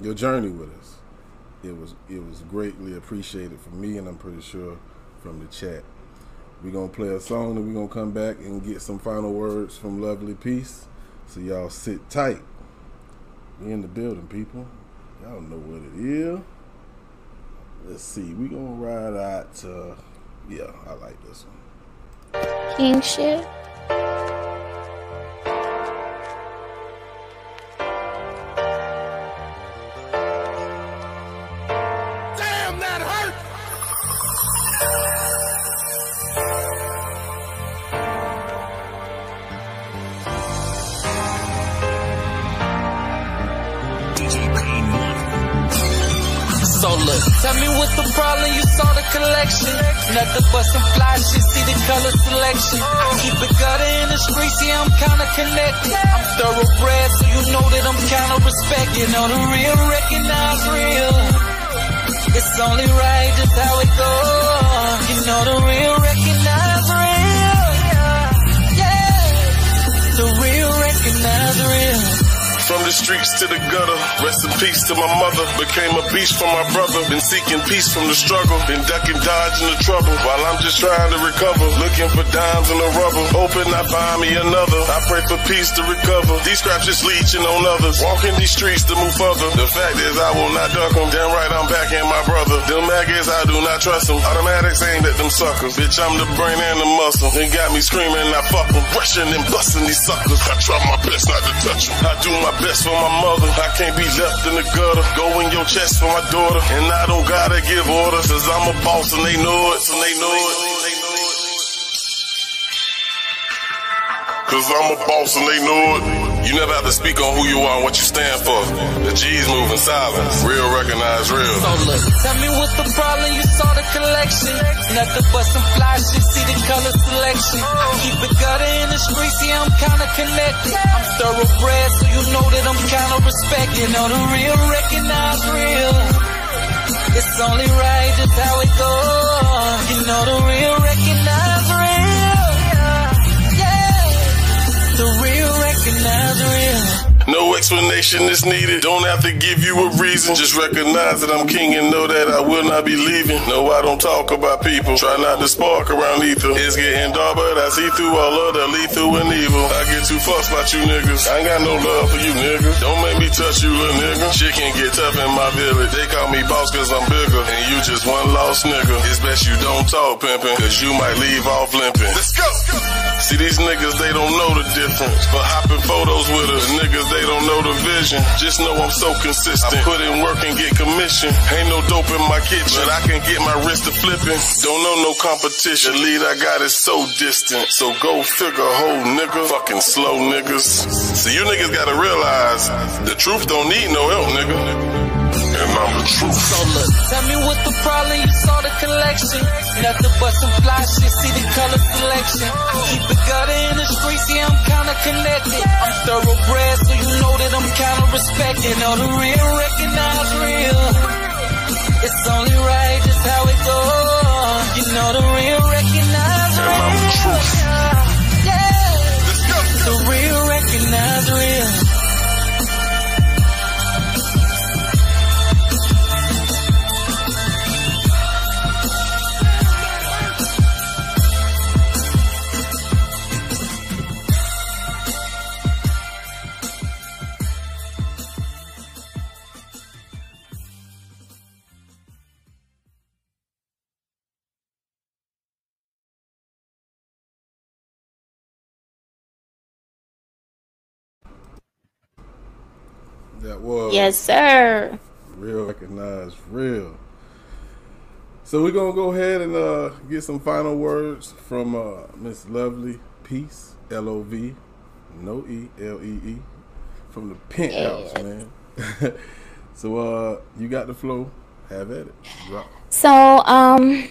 S4: your journey with us. It was it was greatly appreciated from me, and I'm pretty sure from the chat. We're gonna play a song, and we're gonna come back and get some final words from Lovely Peace. So y'all sit tight. We in the building, people. Y'all know what it is. Let's see. We gonna ride out to. Yeah, I like this one.
S6: Kingship.
S18: Tell me what's the problem, you saw the collection. Nothing but some fly shit, see the color selection. I keep it gutter in the streets, yeah, I'm kinda connected. I'm thoroughbred, so you know that I'm kinda respected. You know the real recognize real. It's only right, just how it goes. You know the real recognize real. Yeah, the real recognize real.
S2: From the streets to the gutter, rest in peace to my mother. Became a beast for my brother. Been seeking peace from the struggle. Been ducking, dodging the trouble. While I'm just trying to recover. Looking for dimes in the rubber. Hoping I find me another. I pray for peace to recover. These scraps just leeching on others. Walking these streets to move further. The fact is I will not duck them. Damn right I'm backing my brother. Them maggots I do not trust them. Automatics aimed at them suckers. Bitch I'm the brain and the muscle. They got me screaming I fuck them. Rushing and busting these suckers. I try my best not to touch them. I do my best for my mother. I can't be left in the gutter. Go in your chest for my daughter. And I don't gotta give orders. Cause I'm a boss and they know it. And they know it. Cause I'm a boss and they know it. You never have to speak on who you are and what you stand for. The G's move in silence. Real recognize real.
S18: So look, tell me what's the problem? You saw the collection. Nothing but some fly shit. See the color selection. I keep it gutter in the street. See, I'm kinda connected. I'm thoroughbred, so you know that I'm kinda respected. You know the real recognize real. It's only right, just how it goes. You know the real recognize
S2: No explanation is needed. Don't have to give you a reason. Just recognize that I'm king and know that I will not be leaving. No, I don't talk about people. Try not to spark around ether. It's getting dark, but I see through all of the lethal and evil. I get too fussed about you niggas. I ain't got no love for you niggas. Don't make me touch you, little nigga. Shit can get tough in my village. They call me boss cause I'm bigger. And you just one lost nigga. It's best you don't talk pimping. Cause you might leave off limping. Let's go! See these niggas, they don't know the difference. But hopping photos with us, niggas, they don't know the vision. Just know I'm so consistent. I put in work and get commission. Ain't no dope in my kitchen. But I can get my wrist to flipping. Don't know no competition. The lead I got is so distant. So go figure, whole nigga. Fucking slow niggas. See, you niggas gotta realize the truth don't need no help, nigga. And I'm the truth.
S18: So look, tell me what's the problem? You saw the collection. Nothing but some fly shit. See the color selection. I keep it gutter in the streets, See, I'm kinda connected. I'm thoroughbred, so you know that I'm kinda respected. Know the real recognize real. It's only right, just how it goes. You know the real
S4: That was
S6: Yes, sir.
S4: real recognized real. So we're gonna go ahead and uh, get some final words from uh, Miss Lovely Peace, L O V, no E, L E E, from the penthouse, man. so uh, you got the flow. Have at it. Drop.
S6: So, um,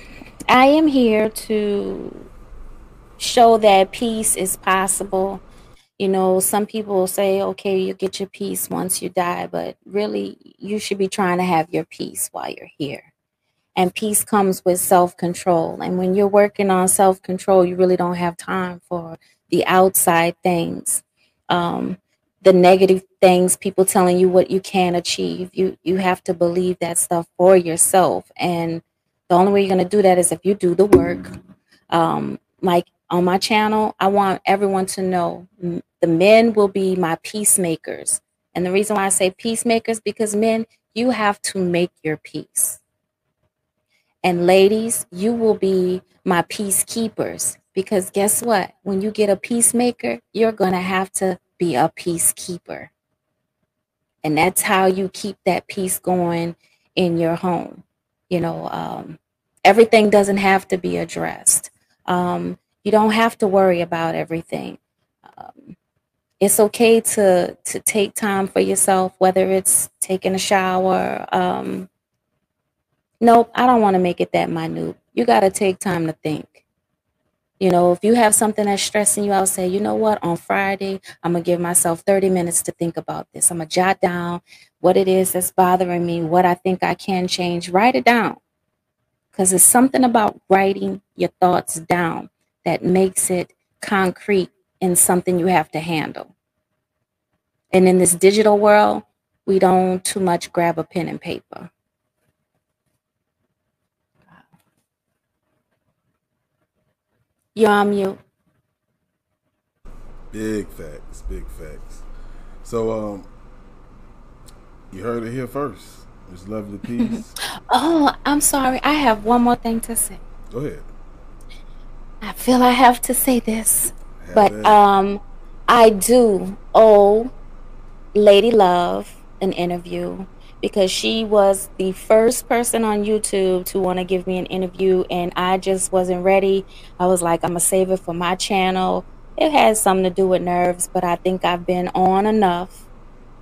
S6: I am here to show that peace is possible. You know, some people say, okay, you get your peace once you die, but really, you should be trying to have your peace while you're here. And peace comes with self control. And when you're working on self control, you really don't have time for the outside things, um, the negative things, people telling you what you can't achieve. You you have to believe that stuff for yourself. And the only way you're going to do that is if you do the work. Um, like on my channel, I want everyone to know the men will be my peacemakers. And the reason why I say peacemakers because men, you have to make your peace. And ladies, you will be my peacekeepers because guess what? When you get a peacemaker, you're going to have to be a peacekeeper. And that's how you keep that peace going in your home. You know, um, everything doesn't have to be addressed. Um, you don't have to worry about everything. Um, it's okay to to take time for yourself, whether it's taking a shower. Um, nope, I don't want to make it that minute. You got to take time to think. You know, if you have something that's stressing you out, say, you know what, on Friday, I'm going to give myself 30 minutes to think about this. I'm going to jot down what it is that's bothering me, what I think I can change. Write it down. Because it's something about writing your thoughts down that makes it concrete and something you have to handle. And in this digital world, we don't too much grab a pen and paper. You're on mute.
S4: Big facts, big facts. So um, you heard it here first. Miss Lovely Peace.
S6: Oh, I'm sorry. I have one more thing to say.
S4: Go ahead.
S6: I feel I have to say this,
S4: Have
S6: but
S4: it.
S6: um, I do owe Lady Love an interview because she was the first person on YouTube to want to give me an interview, and I just wasn't ready. I was like, I'm gonna save it for my channel it has something to do with nerves, but I think I've been on enough.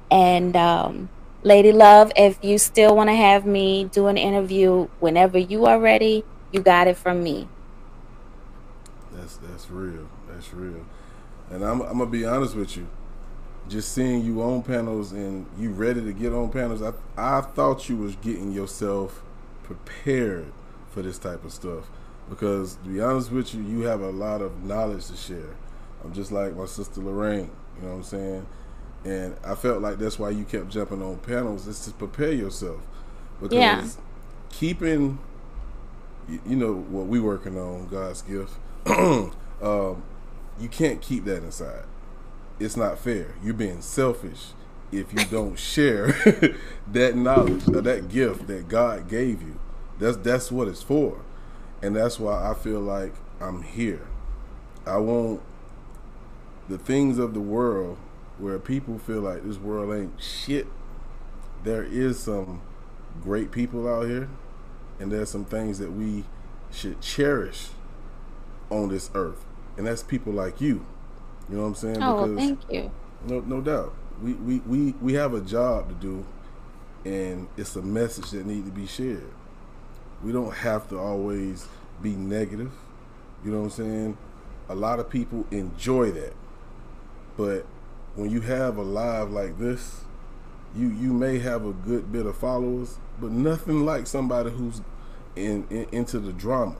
S6: And um, Lady Love, if you still want to have me do an interview whenever you are ready, you got it from me.
S4: That's that's real. That's real. And I'm I'm gonna be honest with you. Just seeing you on panels and you ready to get on panels, I I thought you was getting yourself prepared for this type of stuff. Because to be honest with you, you have a lot of knowledge to share. I'm just like my sister Lorraine, you know what I'm saying? And I felt like that's why you kept jumping on panels, is to prepare yourself. Because
S6: Yeah.
S4: keeping you, you know what we working on, God's gift. um, you can't keep that inside. It's not fair. You're being selfish if you don't share that knowledge or that gift that God gave you. That's that's what it's for. And that's why I feel like I'm here. I want the things of the world where people feel like this world ain't shit. There is some great people out here and there's some things that we should cherish on this earth. And that's people like you. You know what I'm saying?
S6: Oh, thank you.
S4: No, no doubt. We, we, we, we have a job to do, and it's a message that need to be shared. We don't have to always be negative. You know what I'm saying? A lot of people enjoy that, but when you have a live like this, you you may have a good bit of followers, but nothing like somebody who's in, in into the drama.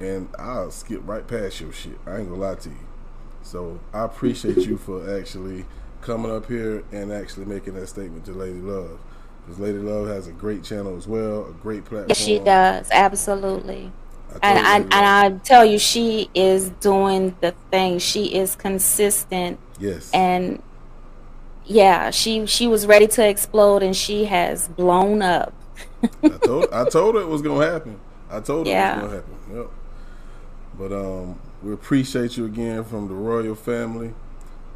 S4: And I'll skip right past your shit. I ain't gonna lie to you. So I appreciate you for actually coming up here and actually making that statement to Lady Love. Because Lady Love has a great channel as well, a great platform.
S6: Yes, she does. Absolutely.
S4: I
S6: And I, and I tell you, she is doing the thing. She is consistent.
S4: Yes.
S6: And yeah, she she was ready to explode, and she has blown up.
S4: I told I told her it was gonna happen. I told her
S6: Yeah.
S4: it was gonna happen. Yep. But um, we appreciate you again from the royal family.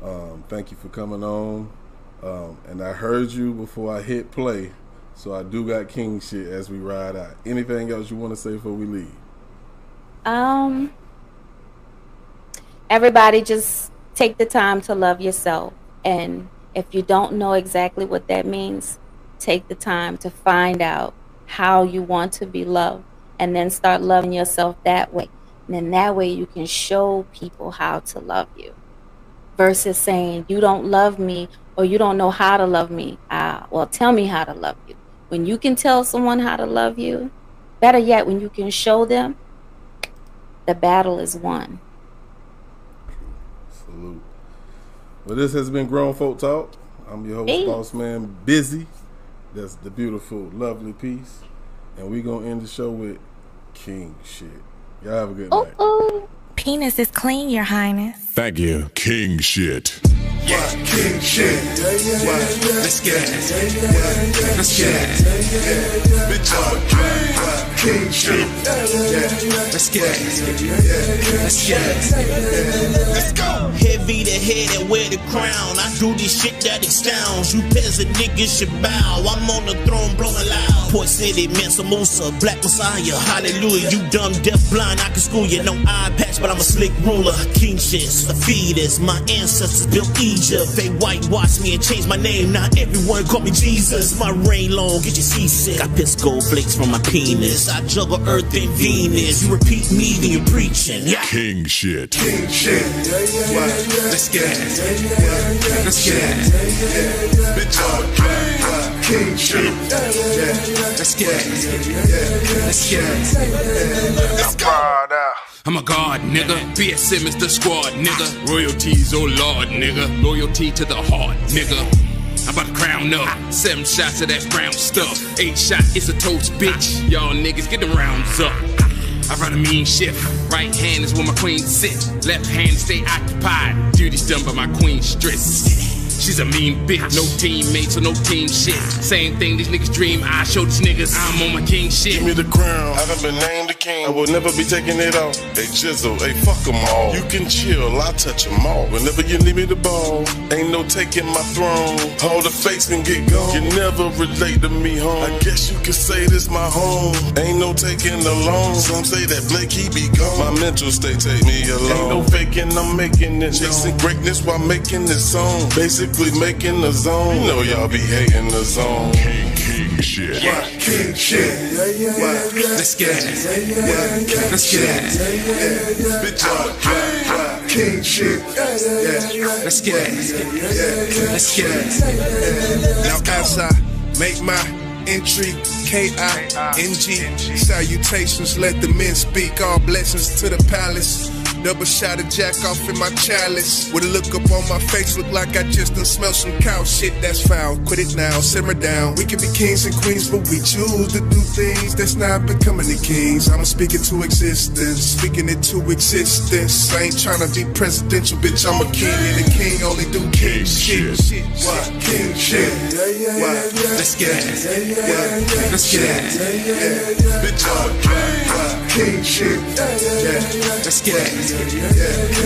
S4: Um, thank you for coming on. Um, and I heard you before I hit play, so I do got king shit as we ride out. Anything else you want to say before we leave?
S6: Um, everybody just take the time to love yourself. And if you don't know exactly what that means, take the time to find out how you want to be loved and then start loving yourself that way. And then that way you can show people how to love you versus saying, You don't love me or you don't know how to love me. Ah, well, tell me how to love you. When you can tell someone how to love you, better yet, when you can show them, the battle is won.
S4: Salute. Well, this has been Grown Folk Talk. I'm your host,
S6: Hey.
S4: Boss Man Busy. That's the beautiful, Lovely Peace. And we going to end the show with King shit. Y'all have a good oh, night. Oh.
S19: Penis is clean, Your Highness.
S2: Thank you. King shit.
S20: Yeah, king shit. Let's get it. Let's get it. Bitch, I'm a king. King shit. Let's get it. Let's get it. Let's go.
S9: Heavy the head and wear the crown. I do this shit that astounds. You peasant niggas should bow. I'm on the throne blowing loud. Port City, Mansa Musa, Black Messiah. Hallelujah. You dumb, deaf, blind. I can school you. No eye patch, but I'm a slick ruler. King shits, the fetus. My ancestors built Egypt. They whitewashed me and changed my name. Now everyone call me Jesus. My reign long, get you seasick. I piss gold flakes from my penis. I juggle Earth and Venus. You repeat me, then you're preaching. Yeah.
S2: King shit.
S20: King shit. Let's get it. Let's get it. Bitch, I'm a king. King shit. Let's get it. Let's get it. Let's go.
S14: I'm a god, nigga. B.S. Simmons, the squad, nigga. Royalties, oh lord, nigga. Loyalty to the heart, nigga. I'm about to crown up. Seven shots of that brown stuff. Eight shot, it's a toast, bitch. Y'all niggas get the rounds up. I run a mean shift. Right hand is where my queen sits. Left hand stay occupied. Duties done by my queen stress. She's a mean bitch. No teammates or no team shit. Same thing these niggas dream. I show these niggas I'm on my king shit.
S2: Give me the crown. I done been named the king. I will never be taking it off. Hey Jizzle, hey fuck them all. You can chill, I touch them all. Whenever you leave me the ball, ain't no taking my throne. All the fakes can get gone. You never relate to me home. I guess you could say this my home. Ain't no taking the loan. Some say that Blake he be gone. My mental state take me alone. Ain't no faking, I'm making it. Chasing greatness while making this song. Basically making the zone. You know y'all be hating the zone. King, king shit.
S20: Yeah, king shit. Yeah, yeah, yeah, yeah.
S14: Let's get it.
S20: Yeah, yeah, yeah.
S14: Let's get it.
S20: Bitch, I'm king. King shit. Yeah,
S14: Let's get it. Let's get it.
S7: Now as I make my entry, K-I-N-G. Salutations, let the men speak. All blessings to the palace. Double shot of jack off in my chalice. With a look up on my face, look like I just done smell some cow shit. That's foul. Quit it now, simmer down. We can be kings and queens, but we choose to do things that's not becoming the kings. I'm speaking to existence, speaking it to existence. I ain't trying to be presidential, bitch. I'm a king, and a king only do king shit. What? King shit. What?
S14: Let's get it. Let's get it.
S7: Bitch, I'm a king. King shit.
S14: Let's get it.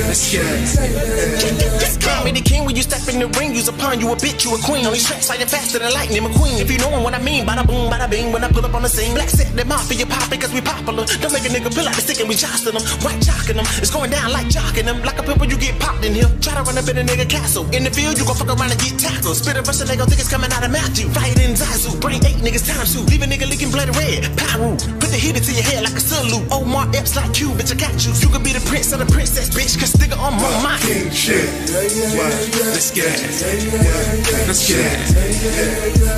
S14: Let's get it.
S3: Call me the king when you step in the ring. You's a pawn, you a bitch, you a queen. On these tracks, fighting faster than lightning, I'm a queen. If you know what I mean, bada boom, bada bing. When I pull up on the scene, black set them off, you pop because we popular. Don't make a nigga pull out the stick and we jostling them. White jocking them, it's going down like jocking them. Like a pimple, you get popped in here. Try to run up in a nigga castle. In the field, you gon' fuck around and get tackled. Spit a verse, and they gon' think it's coming out of Matthew. Fight in Zazu, bring eight niggas times two. Leave a nigga leaking blood red. Pyro, put the heat into your head like a salute. Omar oh, Epps like you, bitch, I got you. You could be the prince of the princess, bitch, cause nigga, I'm on my
S7: king shit.
S14: Let's get it. Let's get it.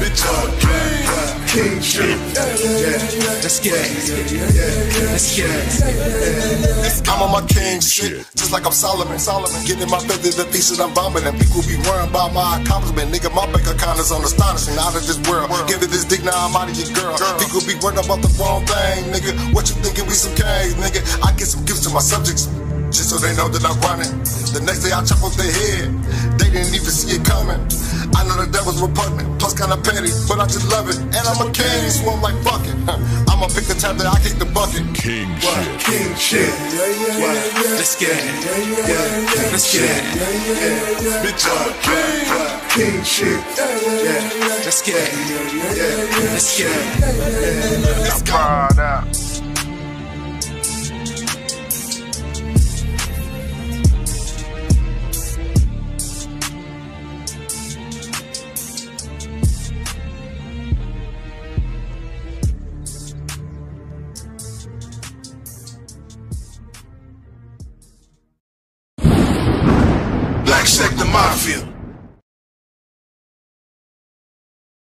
S7: Bitch, I'm king. King shit.
S14: Let's get it. Let's get it.
S10: I'm on my king shit, just like I'm Solomon. Solomon getting my feather the thesis I'm vomiting. And people be worrying about my accomplishment. Nigga, my bank account is on astonishing. Out of this world, give it this dick now. I'm out of your girl. People be worrying about the wrong thing, nigga. What you thinking? We some kings, nigga. I get some gifts to my subjects. Just so they know that I'm running. The next day I chop off their head. They didn't even see it coming. I know that that was repugnant, plus kinda petty, but I just love it. And I'm a king, so I'm like, fuck it. I'ma pick the tab that I kick the bucket.
S2: King
S7: What?
S2: shit.
S7: King shit. What?
S14: Let's get it. Let's get it.
S7: Bitch, I'm a king. King shit.
S14: Let's get it. Let's get it.
S7: I'm proud out. Black Sector